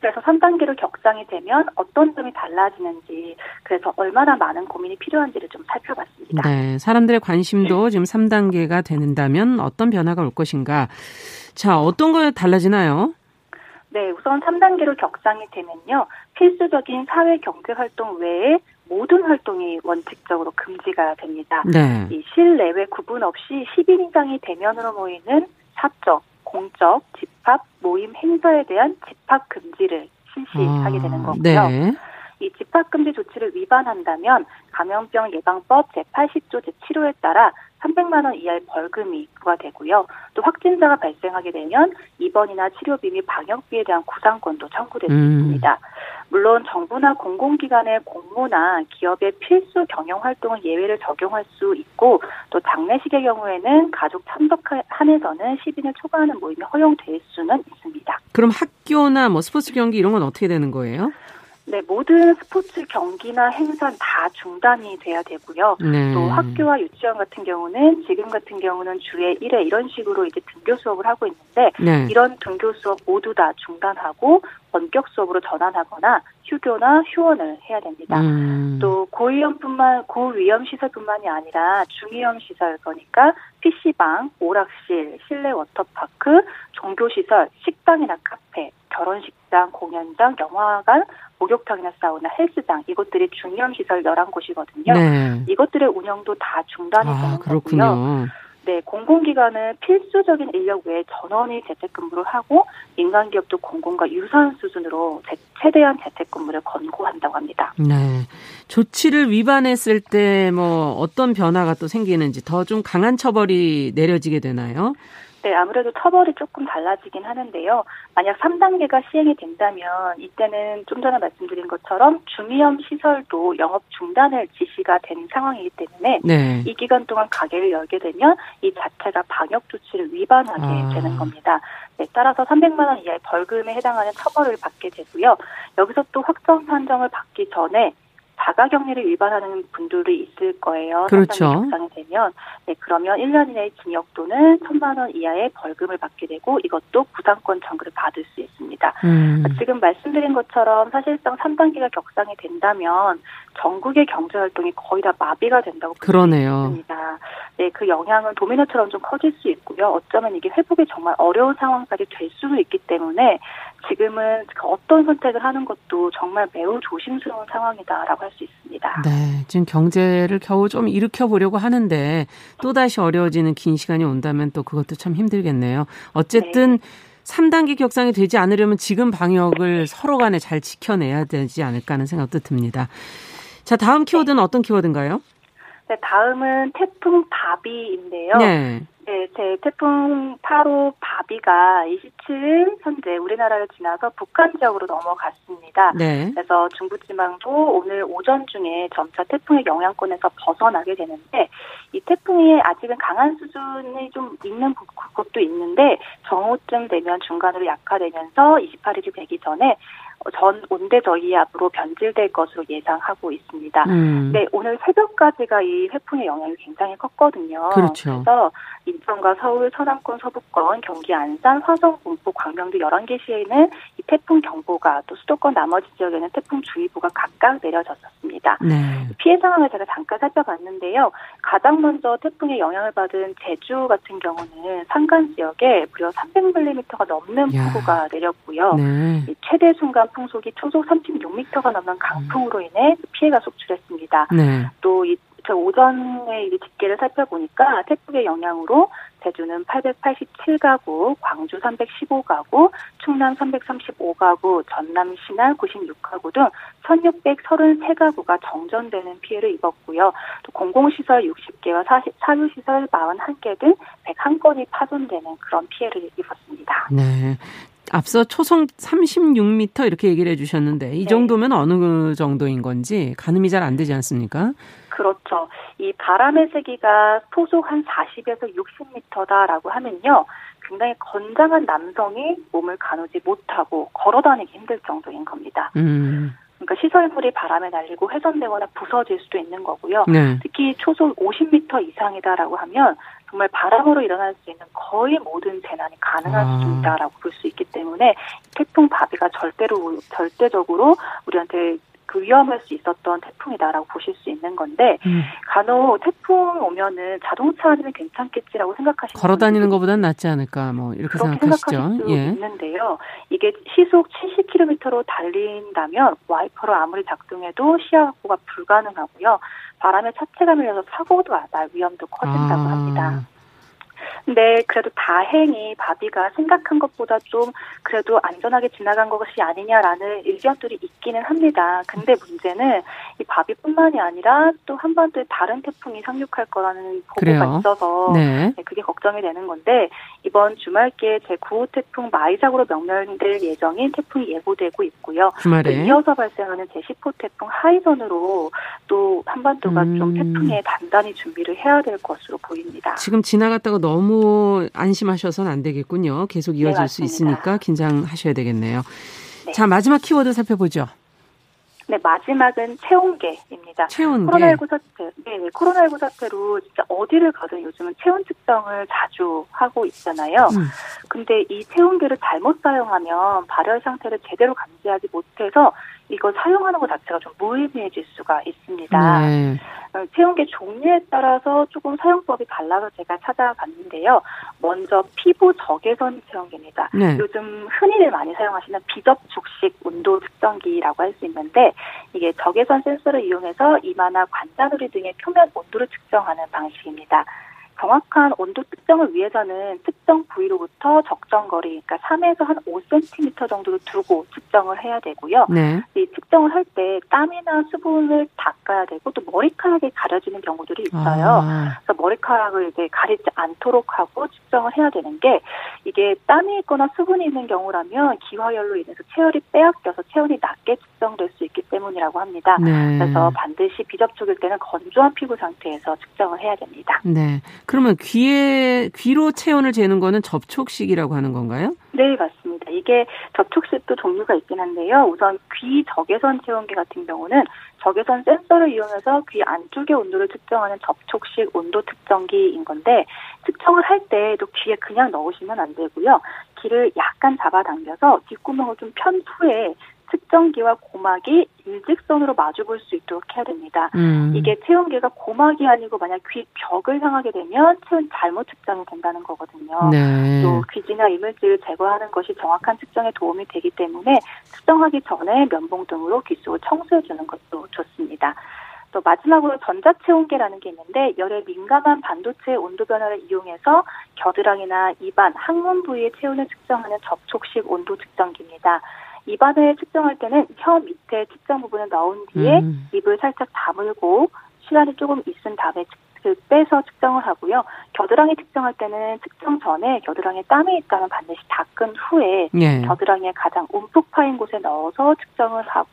S6: 그래서 3단계로 격상이 되면 어떤 점이 달라지는지 그래서 얼마나 많은 고민이 필요한지를 좀 살펴봤습니다.
S2: 네, 사람들의 관심도 지금 3단계가 되는다면 어떤 변화가 올 것인가? 자, 어떤 거에 달라지나요?
S6: 네, 우선 3단계로 격상이 되면요. 필수적인 사회 경제 활동 외에 모든 활동이 원칙적으로 금지가 됩니다. 네. 이 실내외 구분 없이 10인 이상이 대면으로 모이는 사적, 공적, 집합, 모임, 행사에 대한 집합 금지를 실시하게 되는 아, 거고요. 네. 이 집합금지 조치를 위반한다면 감염병 예방법 제80조 제7호에 따라 300만 원 이하의 벌금이 부과 되고요. 또 확진자가 발생하게 되면 입원이나 치료비 및 방역비에 대한 구상권도 청구될 수 음. 있습니다. 물론 정부나 공공기관의 공모나 기업의 필수 경영 활동은 예외를 적용할 수 있고 또 장례식의 경우에는 가족 참석 한에서는 10인을 초과하는 모임이 허용될 수는 있습니다.
S2: 그럼 학교나 뭐 스포츠 경기 이런 건 어떻게 되는 거예요?
S6: 네, 모든 스포츠 경기나 행사는 다 중단이 돼야 되고요. 네. 또 학교와 유치원 같은 경우는 지금 같은 경우는 주에 1회 이런 식으로 이제 등교 수업을 하고 있는데 네. 이런 등교 수업 모두 다 중단하고 원격 수업으로 전환하거나 휴교나 휴원을 해야 됩니다. 음. 또 고위험뿐만 고위험 시설뿐만이 아니라 중위험 시설 그러니까 PC방, 오락실, 실내 워터파크, 종교 시설, 식당이나 카페, 결혼식장, 공연장, 영화관, 목욕탕이나 사우나, 헬스장 이것들이 중요한 시설 11곳이거든요. 네. 이것들의 운영도 다 중단이 아, 되는 그렇군요. 거고요. 네, 공공기관은 필수적인 인력 외에 전원이 재택근무를 하고 민간 기업도 공공과 유사한 수준으로 최대한 재택근무를 권고한다고 합니다.
S2: 네, 조치를 위반했을 때 뭐 어떤 변화가 또 생기는지 더 좀 강한 처벌이 내려지게 되나요?
S6: 네, 아무래도 처벌이 조금 달라지긴 하는데요. 만약 3단계가 시행이 된다면 이때는 좀 전에 말씀드린 것처럼 중위험 시설도 영업 중단을 지시가 된 상황이기 때문에 네. 이 기간 동안 가게를 열게 되면 이 자체가 방역 조치를 위반하게 아. 되는 겁니다. 네, 따라서 300만 원 이하의 벌금에 해당하는 처벌을 받게 되고요. 여기서 또 확정 판정을 받기 전에 자가격리를 위반하는 분들이 있을 거예요. 그렇죠. 적상이 되면 네 그러면 1년 이내의 징역 또는 1천만 원 이하의 벌금을 받게 되고 이것도 구상권 청구를 받을 수 있습니다. 음. 지금 말씀드린 것처럼 사실상 3단계가 격상이 된다면 전국의 경제 활동이 거의 다 마비가 된다고 볼수 있습니다. 네, 그 영향은 도미노처럼 좀 커질 수 있고요. 어쩌면 이게 회복이 정말 어려운 상황까지 될 수도 있기 때문에 지금은 그 어떤 선택을 하는 것도 정말 매우 조심스러운 상황이다라고 할 수 있습니다.
S2: 네, 지금 경제를 겨우 좀 일으켜 보려고 하는데 또 다시 어려워지는 긴 시간이 온다면 또 그것도 참 힘들겠네요. 어쨌든 네. 3단계 격상이 되지 않으려면 지금 방역을 서로 간에 잘 지켜내야 되지 않을까 하는 생각도 듭니다. 자, 다음 키워드는 네. 어떤 키워드인가요?
S6: 네, 다음은 태풍 바비인데요. 네. 네, 제 태풍 8호 바비가 27일 현재 우리나라를 지나서 북한 지역으로 넘어갔습니다. 네. 그래서 중부지방도 오늘 오전 중에 점차 태풍의 영향권에서 벗어나게 되는데 이 태풍이 아직은 강한 수준이 좀 있는 곳도 있는데 정오쯤 되면 중간으로 약화되면서 28일이 되기 전에 전 온대 저기압으로 변질될 것으로 예상하고 있습니다. 음. 네, 오늘 새벽까지가 이 태풍의 영향이 굉장히 컸거든요. 그렇죠. 그래서 인천과 서울, 서남권, 서부권, 경기 안산, 화성, 군포, 광명도 11개 시에는 이 태풍 경보가 또 수도권 나머지 지역에는 태풍 주의보가 각각 내려졌었습니다. 네. 피해 상황을 제가 잠깐 살펴봤는데요. 가장 먼저 태풍의 영향을 받은 제주 같은 경우는 산간 지역에 무려 300mm가 넘는 폭우가 내렸고요. 네. 최대 순간 풍속이 초속 36m가 넘는 강풍으로 인해 피해가 속출했습니다. 네. 또이 저 오전에 이 집계를 살펴보니까 태풍의 영향으로 제주는 887가구, 광주 315가구, 충남 335가구, 전남 신안 96가구 등 1633가구가 정전되는 피해를 입었고요. 또 공공시설 60개와 사유시설 41개 등 101건이 파손되는 그런 피해를 입었습니다.
S2: 네. 앞서 초속 36m 이렇게 얘기를 해주셨는데 이 네. 정도면 어느 정도인 건지 가늠이 잘 안 되지 않습니까?
S6: 그렇죠. 이 바람의 세기가 소속 한 40에서 60m다라고 하면요. 굉장히 건장한 남성이 몸을 가누지 못하고 걸어 다니기 힘들 정도인 겁니다. 음. 그러니까 시설물이 바람에 날리고 훼손되거나 부서질 수도 있는 거고요. 네. 특히 초속 50m 이상이다라고 하면 정말 바람으로 일어날 수 있는 거의 모든 재난이 가능한 아. 수준이다라고 볼 수 있기 때문에 태풍 바비가 절대로 절대적으로 우리한테 그 위험할 수 있었던 태풍이다라고 보실 수 있는 건데 음. 간혹 태풍 오면은 자동차 안에는 괜찮겠지라고 생각하시는
S2: 걸어 다니는 것보단 낫지 않을까 뭐 이렇게 생각하시죠.
S6: 수 예. 있는데요. 이게 시속 70km로 달린다면 와이퍼로 아무리 작동해도 시야 확보가 불가능하고요. 바람에 차체가 밀려서 사고도 날 위험도 커진다고 아. 합니다. 네, 그래도 다행히 바비가 생각한 것보다 좀 그래도 안전하게 지나간 것이 아니냐라는 의견들이 있기는 합니다. 근데 문제는 이 바비뿐만이 아니라 또 한반도에 다른 태풍이 상륙할 거라는 보고가 그래요? 있어서 네. 네, 그게 걱정이 되는 건데 이번 주말께 제9호 태풍 마이작으로 명명될 예정인 태풍이 예보되고 있고요. 주말에 이어서 발생하는 제10호 태풍 하이선으로 또 한반도가 음. 좀 태풍에 단단히 준비를 해야 될 것으로 보입니다.
S2: 지금 지나갔다가 너무 너무 안심하셔서는 안 되겠군요. 계속 이어질 네, 수 있으니까 긴장하셔야 되겠네요. 네. 자, 마지막 키워드 살펴보죠.
S6: 네, 마지막은 체온계입니다.
S2: 체온계.
S6: 코로나19 사태, 네, 네, 코로나19 사태로 진짜 어디를 가든 요즘은 체온 측정을 자주 하고 있잖아요. 음. 근데 이 체온계를 잘못 사용하면 발열 상태를 제대로 감지하지 못해서 이거 사용하는 것 자체가 좀 무의미해질 수가 있습니다. 네. 어, 체온계 종류에 따라서 조금 사용법이 달라서 제가 찾아봤는데요. 먼저 피부 적외선 체온계입니다. 네. 요즘 흔히들 많이 사용하시는 비접촉식 온도 측정기라고 할 수 있는데 이게 적외선 센서를 이용해서 이마나 관자놀이 등의 표면 온도를 측정하는 방식입니다. 정확한 온도 측정을 위해서는 특정 부위로부터 적정 거리, 그러니까 3에서 한 5cm 정도를 두고 측정을 해야 되고요. 네. 이 측정을 할 때 땀이나 수분을 닦아야 되고 또 머리카락이 가려지는 경우들이 있어요. 아. 그래서 머리카락을 이제 가리지 않도록 하고 측정을 해야 되는 게 이게 땀이 있거나 수분이 있는 경우라면 기화열로 인해서 체열이 빼앗겨서 체온이 낮게 측정될 수 있기 때문이라고 합니다. 네. 그래서 반드시 비접촉일 때는 건조한 피부 상태에서 측정을 해야 됩니다.
S2: 네. 그러면 귀에 귀로 체온을 재는 거는 접촉식이라고 하는 건가요?
S6: 네, 맞습니다. 이게 접촉식도 종류가 있긴 한데요. 우선 귀 적외선 체온계 같은 경우는 적외선 센서를 이용해서 귀 안쪽의 온도를 측정하는 접촉식 온도 측정기인 건데 측정을 할 때도 귀에 그냥 넣으시면 안 되고요. 귀를 약간 잡아당겨서 뒷구멍을 좀 편 후에 측정기와 고막이 일직선으로 마주볼 수 있도록 해야 됩니다. 음. 이게 체온계가 고막이 아니고 만약 귀 벽을 향하게 되면 체온 잘못 측정이 된다는 거거든요. 네. 또 귀지나 이물질을 제거하는 것이 정확한 측정에 도움이 되기 때문에 측정하기 전에 면봉 등으로 귀 속을 청소해 주는 것도 좋습니다. 또 마지막으로 전자체온계라는 게 있는데 열에 민감한 반도체 온도 변화를 이용해서 겨드랑이나 입안, 항문 부위의 체온을 측정하는 접촉식 온도 측정기입니다. 입안을 측정할 때는 혀 밑에 측정 부분을 넣은 뒤에 음. 입을 살짝 다물고 시간이 조금 있은 다음에 그 빼서 측정을 하고요. 겨드랑이 측정할 때는 측정 전에 겨드랑이에 땀이 있다면 반드시 닦은 후에 예. 겨드랑이에 가장 움푹 파인 곳에 넣어서 측정을 하고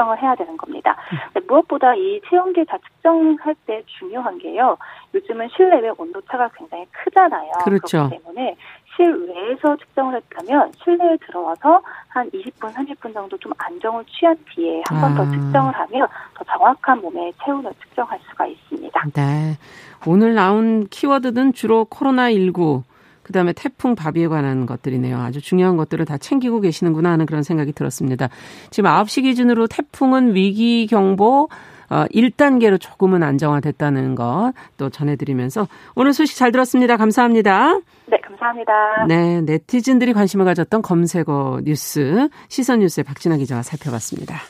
S6: 측정을 해야 되는 겁니다. 음. 무엇보다 이 체온계 자 측정할 때 중요한 게요. 요즘은 실내외 온도차가 굉장히 크잖아요. 그렇죠. 그렇기 때문에 실외에서 측정을 했다면 실내에 들어와서 한 20분, 30분 정도 좀 안정을 취한 뒤에 한 번더 아. 측정을 하면 더 정확한 몸의 체온을 측정할 수가 있습니다.
S2: 네. 오늘 나온 키워드는 주로 코로나19, 그 다음에 태풍 바비에 관한 것들이네요. 아주 중요한 것들을 다 챙기고 계시는구나 하는 그런 생각이 들었습니다. 지금 9시 기준으로 태풍은 위기 경보 어, 1단계로 조금은 안정화됐다는 것 또 전해드리면서 오늘 소식 잘 들었습니다. 감사합니다.
S6: 네, 감사합니다.
S2: 네, 네티즌들이 관심을 가졌던 검색어 뉴스 시선 뉴스의 박진아 기자가 살펴봤습니다.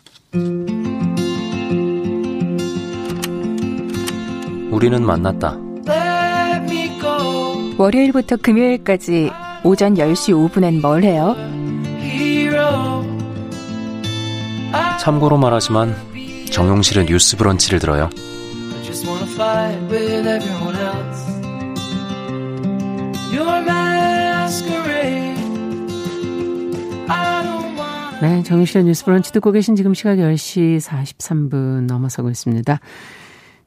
S7: 우리는 만났다.
S1: 월요일부터 금요일까지 오전 10시 5분엔 뭘 해요?
S7: 참고로 말하지만 정용실의 뉴스 브런치를 들어요.
S2: 네, 정용실의 뉴스 브런치 듣고 계신 지금 시각 10시 43분 넘어서고 있습니다.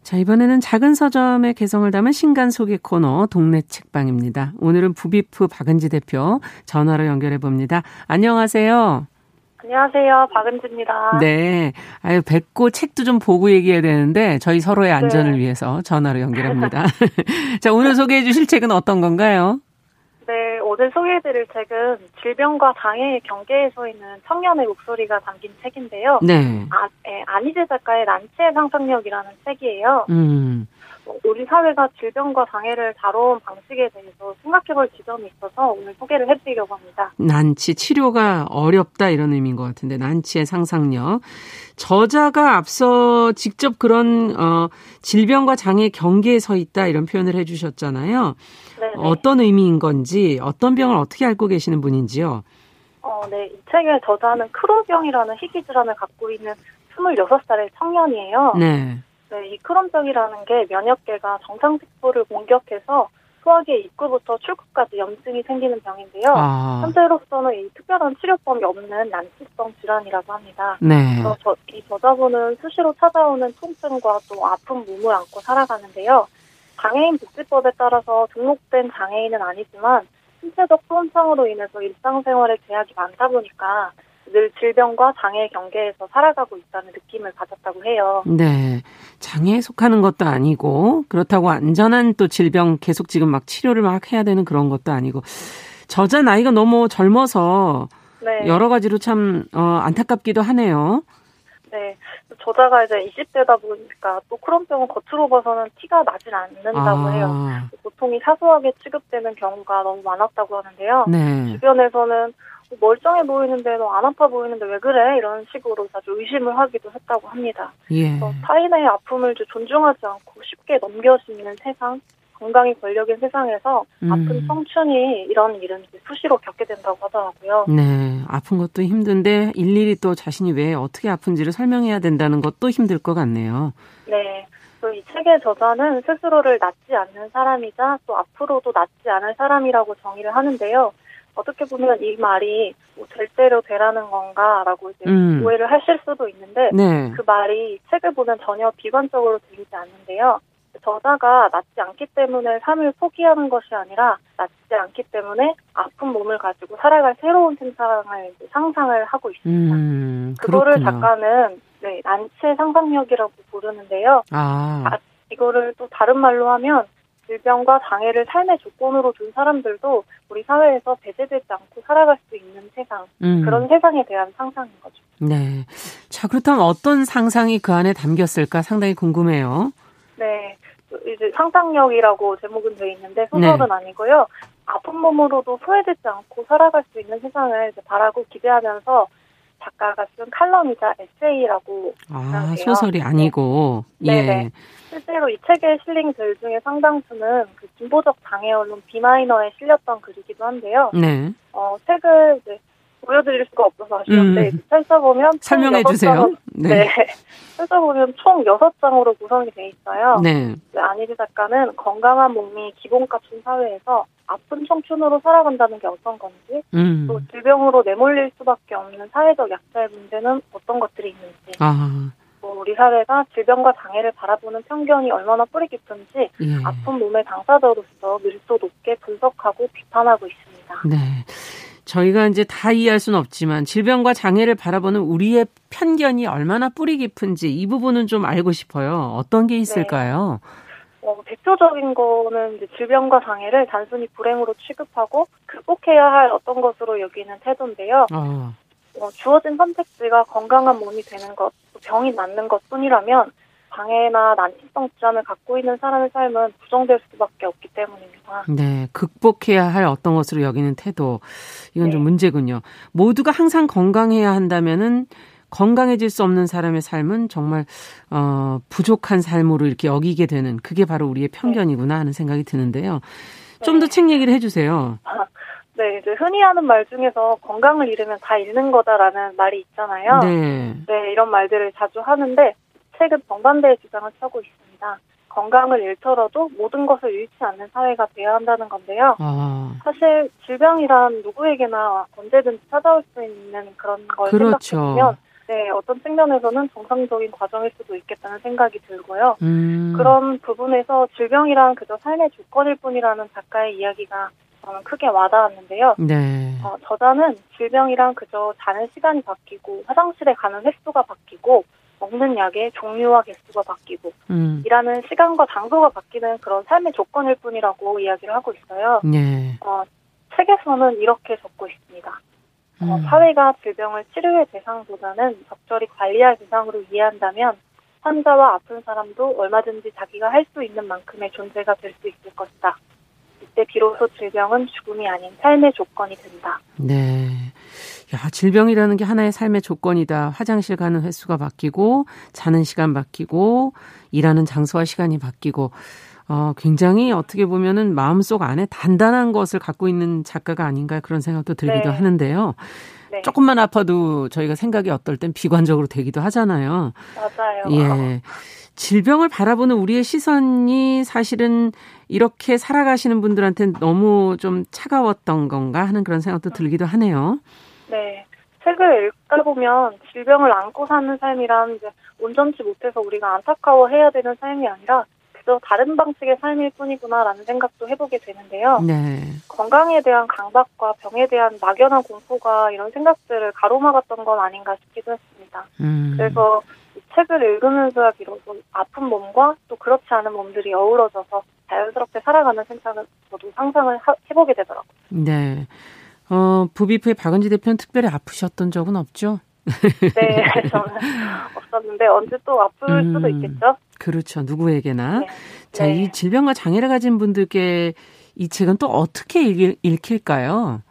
S2: 자, 이번에는 작은 서점의 개성을 담은 신간 소개 코너 동네 책방입니다. 오늘은 부비프 박은지 대표 전화로 연결해 봅니다. 안녕하세요.
S8: 안녕하세요. 박은지입니다.
S2: 네. 아유, 뵙고 책도 좀 보고 얘기해야 되는데 저희 서로의 네. 안전을 네. 위해서 전화로 연결합니다. 자, 오늘 소개해 주실 책은 어떤 건가요?
S8: 네, 오늘 소개해드릴 책은 질병과 장애의 경계에 서 있는 청년의 목소리가 담긴 책인데요. 네. 아, 네 안희재 작가의 란치의 상상력이라는 책이에요. 음. 우리 사회가 질병과 장애를 다뤄온 방식에 대해서 생각해볼 지점이 있어서 오늘 소개를 해드리려고 합니다.
S2: 난치 치료가 어렵다 이런 의미인 것 같은데 난치의 상상력. 저자가 앞서 직접 그런 어, 질병과 장애 경계에 서 있다 이런 표현을 해주셨잖아요. 네네. 어떤 의미인 건지 어떤 병을 어떻게 앓고 계시는 분인지요?
S8: 어, 네. 이 책의 저자는 크론병이라는 희귀 질환을 갖고 있는 26살의 청년이에요. 네. 네, 이 크론병이라는 게 면역계가 정상세포를 공격해서 소화기의 입구부터 출구까지 염증이 생기는 병인데요. 아. 현재로서는 이 특별한 치료법이 없는 난치성 질환이라고 합니다. 네. 그래서 저, 이 저자분은 수시로 찾아오는 통증과 또 아픈 몸을 안고 살아가는데요. 장애인 복지법에 따라서 등록된 장애인은 아니지만 신체적 손상으로 인해서 일상생활에 제약이 많다 보니까 늘 질병과 장애 경계에서 살아가고 있다는 느낌을 가졌다고 해요.
S2: 네. 장애에 속하는 것도 아니고 그렇다고 안전한 또 질병 계속 지금 막 치료를 막 해야 되는 그런 것도 아니고 저자 나이가 너무 젊어서 네. 여러 가지로 참 어, 안타깝기도 하네요.
S8: 네. 저자가 이제 20대다 보니까 또 크론병은 겉으로 봐서는 티가 나진 않는다고 아. 해요. 보통이 사소하게 취급되는 경우가 너무 많았다고 하는데요. 네. 주변에서는 멀쩡해 보이는데 너 안 아파 보이는데 왜 그래? 이런 식으로 자주 의심을 하기도 했다고 합니다. 예. 타인의 아픔을 존중하지 않고 쉽게 넘겨지는 세상, 건강이 권력인 세상에서 음. 아픈 청춘이 이런 일은 수시로 겪게 된다고 하더라고요.
S2: 네, 아픈 것도 힘든데 일일이 또 자신이 왜 어떻게 아픈지를 설명해야 된다는 것도 힘들 것 같네요.
S8: 네. 이 책의 저자는 스스로를 낫지 않는 사람이자 또 앞으로도 낫지 않을 사람이라고 정의를 하는데요. 어떻게 보면 이 말이 뭐 될 대로 되라는 건가라고 이제 음. 오해를 하실 수도 있는데 네. 그 말이 책을 보면 전혀 비관적으로 들리지 않는데요. 저자가 낫지 않기 때문에 삶을 포기하는 것이 아니라 낫지 않기 때문에 아픈 몸을 가지고 살아갈 새로운 세상을 상상을 하고 있습니다. 음, 그거를 작가는 네, 난치의 상상력이라고 부르는데요. 아. 아, 이거를 또 다른 말로 하면 질병과 장애를 삶의 조건으로 둔 사람들도 우리 사회에서 배제되지 않고 살아갈 수 있는 세상, 음. 그런 세상에 대한 상상인 거죠.
S2: 네. 자, 그렇다면 어떤 상상이 그 안에 담겼을까 상당히 궁금해요.
S8: 네. 이제 상상력이라고 제목은 되어 있는데 소설은 네. 아니고요. 아픈 몸으로도 소외되지 않고 살아갈 수 있는 세상을 바라고 기대하면서 작가가 쓴 칼럼이자 에세이라고
S2: 아. 소설이 아니고 네. 예. 네네.
S8: 실제로 이 책에 실린 글 중에 상당수는 그 진보적 장애 언론 비마이너에 실렸던 글이기도 한데요. 네. 어 책을 이제 보여드릴 수가 없어서 아쉬운데 음. 펼쳐보면
S2: 설명해 주세요.
S8: 네. 네. 펼쳐보면 총 6장으로 구성이 돼 있어요. 네. 안희지 작가는 건강한 몸이 기본값인 사회에서 아픈 청춘으로 살아간다는 게 어떤 건지, 음. 또 질병으로 내몰릴 수밖에 없는 사회적 약자의 문제는 어떤 것들이 있는지, 아. 뭐 우리 사회가 질병과 장애를 바라보는 편견이 얼마나 뿌리 깊은지 예. 아픈 몸의 당사자로서 밀도 높게 분석하고 비판하고 있습니다.
S2: 네. 저희가 이제 다 이해할 수는 없지만 질병과 장애를 바라보는 우리의 편견이 얼마나 뿌리 깊은지 이 부분은 좀 알고 싶어요. 어떤 게 있을까요? 네.
S8: 어, 대표적인 거는 질병과 장애를 단순히 불행으로 취급하고 극복해야 할 어떤 것으로 여기는 태도인데요. 어. 어, 주어진 선택지가 건강한 몸이 되는 것, 병이 낫는 것 뿐이라면 장애나 난치성 질환을 갖고 있는 사람의 삶은 부정될 수밖에 없기 때문입니다.
S2: 네, 극복해야 할 어떤 것으로 여기는 태도 이건 네. 좀 문제군요. 모두가 항상 건강해야 한다면은 건강해질 수 없는 사람의 삶은 정말 어 부족한 삶으로 이렇게 여기게 되는 그게 바로 우리의 편견이구나 하는 생각이 드는데요. 좀 더책 네. 얘기를 해주세요. 아,
S8: 네, 이제 흔히 하는 말 중에서 건강을 잃으면 다 잃는 거다라는 말이 있잖아요. 네. 네, 이런 말들을 자주 하는데 책은 정반대의 주장을 펴고 있습니다. 건강을 잃더라도 모든 것을 잃지 않는 사회가 되어야 한다는 건데요. 아. 사실 질병이란 누구에게나 언제든지 찾아올 수 있는 그런 걸 그렇죠. 생각해보면 네, 어떤 측면에서는 정상적인 과정일 수도 있겠다는 생각이 들고요. 음. 그런 부분에서 질병이란 그저 삶의 조건일 뿐이라는 작가의 이야기가 저는 크게 와닿았는데요. 네. 어, 저자는 질병이란 그저 자는 시간이 바뀌고 화장실에 가는 횟수가 바뀌고 먹는 약의 종류와 개수가 바뀌고 음. 일하는 시간과 장소가 바뀌는 그런 삶의 조건일 뿐이라고 이야기를 하고 있어요. 네. 어, 책에서는 이렇게 적고 있습니다. 어, 음. 사회가 질병을 치료의 대상보다는 적절히 관리할 대상으로 이해한다면 환자와 아픈 사람도 얼마든지 자기가 할 수 있는 만큼의 존재가 될 수 있을 것이다. 이때 비로소 질병은 죽음이 아닌 삶의 조건이 된다.
S2: 네. 야, 질병이라는 게 하나의 삶의 조건이다. 화장실 가는 횟수가 바뀌고, 자는 시간 바뀌고, 일하는 장소와 시간이 바뀌고, 어, 굉장히 어떻게 보면은 마음속 안에 단단한 것을 갖고 있는 작가가 아닌가 그런 생각도 들기도 네. 하는데요. 네. 조금만 아파도 저희가 생각이 어떨 땐 비관적으로 되기도 하잖아요.
S8: 맞아요.
S2: 예. 질병을 바라보는 우리의 시선이 사실은 이렇게 살아가시는 분들한테는 너무 좀 차가웠던 건가 하는 그런 생각도 들기도 하네요.
S8: 네. 책을 읽다 보면 질병을 안고 사는 삶이란 이제 온전치 못해서 우리가 안타까워해야 되는 삶이 아니라 그저 다른 방식의 삶일 뿐이구나라는 생각도 해보게 되는데요. 네. 건강에 대한 강박과 병에 대한 막연한 공포가 이런 생각들을 가로막았던 건 아닌가 싶기도 했습니다. 음. 그래서 이 책을 읽으면서야 비로소 아픈 몸과 또 그렇지 않은 몸들이 어우러져서 자연스럽게 살아가는 생각을 저도 상상을 하, 해보게 되더라고요.
S2: 네. 어, 부비프의 박은지 대표는 특별히 아프셨던 적은 없죠?
S8: 네, 저는 없었는데 언제 또 아플 음, 수도 있겠죠?
S2: 그렇죠. 누구에게나. 네. 자, 네. 이 질병과 장애를 가진 분들께 이 책은 또 어떻게 읽, 읽힐까요?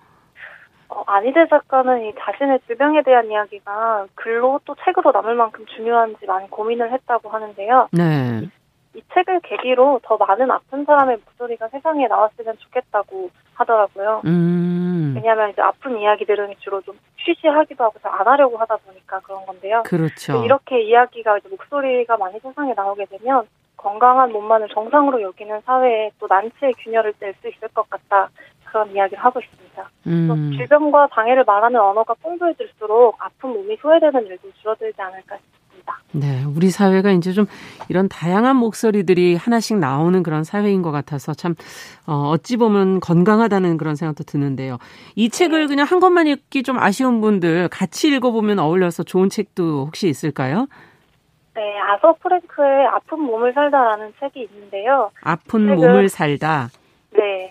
S8: 어, 안희재 작가는 이 자신의 질병에 대한 이야기가 글로 또 책으로 남을 만큼 중요한지 많이 고민을 했다고 하는데요. 네. 이 책을 계기로 더 많은 아픈 사람의 목소리가 세상에 나왔으면 좋겠다고 하더라고요. 음. 왜냐하면 이제 아픈 이야기들은 주로 좀 쉬쉬하기도 하고 잘 안 하려고 하다 보니까 그런 건데요.
S2: 그렇죠.
S8: 이렇게 이야기가 이제 목소리가 많이 세상에 나오게 되면 건강한 몸만을 정상으로 여기는 사회에 또 난치의 균열을 뗄수 있을 것 같다. 그런 이야기를 하고 있습니다. 음. 질병과 장애를 말하는 언어가 풍부해질수록 아픈 몸이 소외되는 일도 줄어들지 않을까 싶습니다. 있습니다.
S2: 네, 우리 사회가 이제 좀 이런 다양한 목소리들이 하나씩 나오는 그런 사회인 것 같아서 참 어, 어찌 보면 건강하다는 그런 생각도 드는데요. 이 책을 그냥 한 권만 읽기 좀 아쉬운 분들 같이 읽어보면 어울려서 좋은 책도 혹시 있을까요?
S8: 네, 아서 프랭크의 아픈 몸을 살다라는 책이 있는데요.
S2: 아픈 몸을 살다.
S8: 네.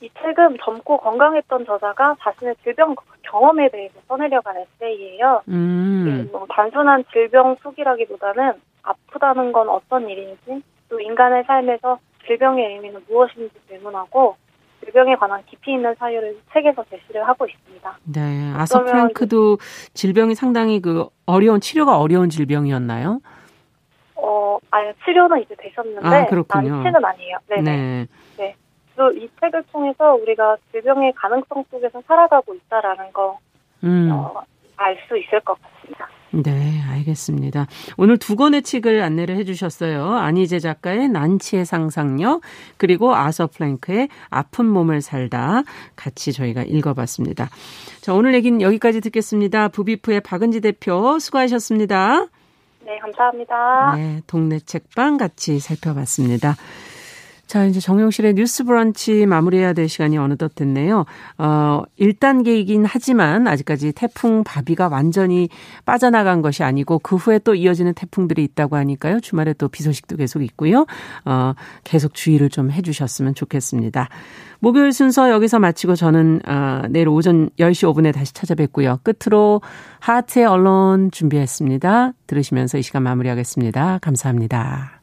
S8: 이 책은 젊고 건강했던 저자가 자신의 질병 경험에 대해서 써내려간 에세이예요. 음. 뭐 단순한 질병 수기라기보다는 아프다는 건 어떤 일인지 또 인간의 삶에서 질병의 의미는 무엇인지 질문하고 질병에 관한 깊이 있는 사유를 책에서 제시를 하고 있습니다.
S2: 네, 아서 프랭크도 질병이 상당히 그 어려운 치료가 어려운 질병이었나요?
S8: 어, 아니 치료는 이제 되셨는데 아, 그렇군요. 난치는 아니에요. 네네. 네. 네. 이 책을 통해서 우리가 질병의 가능성 속에서 살아가고 있다라는 거, 음. 어, 알수 있을 것 같습니다.
S2: 네, 알겠습니다. 오늘 두 권의 책을 안내를 해주셨어요. 안희제 작가의 난치의 상상력, 그리고 아서 프랭크의 아픈 몸을 살다 같이 저희가 읽어봤습니다. 자, 오늘 얘기는 여기까지 듣겠습니다. 부비프의 박은지 대표 수고하셨습니다.
S8: 네, 감사합니다.
S2: 네, 동네 책방 같이 살펴봤습니다. 자, 이제 정용실의 뉴스 브런치 마무리해야 될 시간이 어느덧 됐네요. 어, 1단계이긴 하지만 아직까지 태풍 바비가 완전히 빠져나간 것이 아니고 그 후에 또 이어지는 태풍들이 있다고 하니까요. 주말에 또 비 소식도 계속 있고요. 어, 계속 주의를 좀 해 주셨으면 좋겠습니다. 목요일 순서 여기서 마치고 저는 어, 내일 오전 10시 5분에 다시 찾아뵙고요. 끝으로 하트의 언론 준비했습니다. 들으시면서 이 시간 마무리하겠습니다. 감사합니다.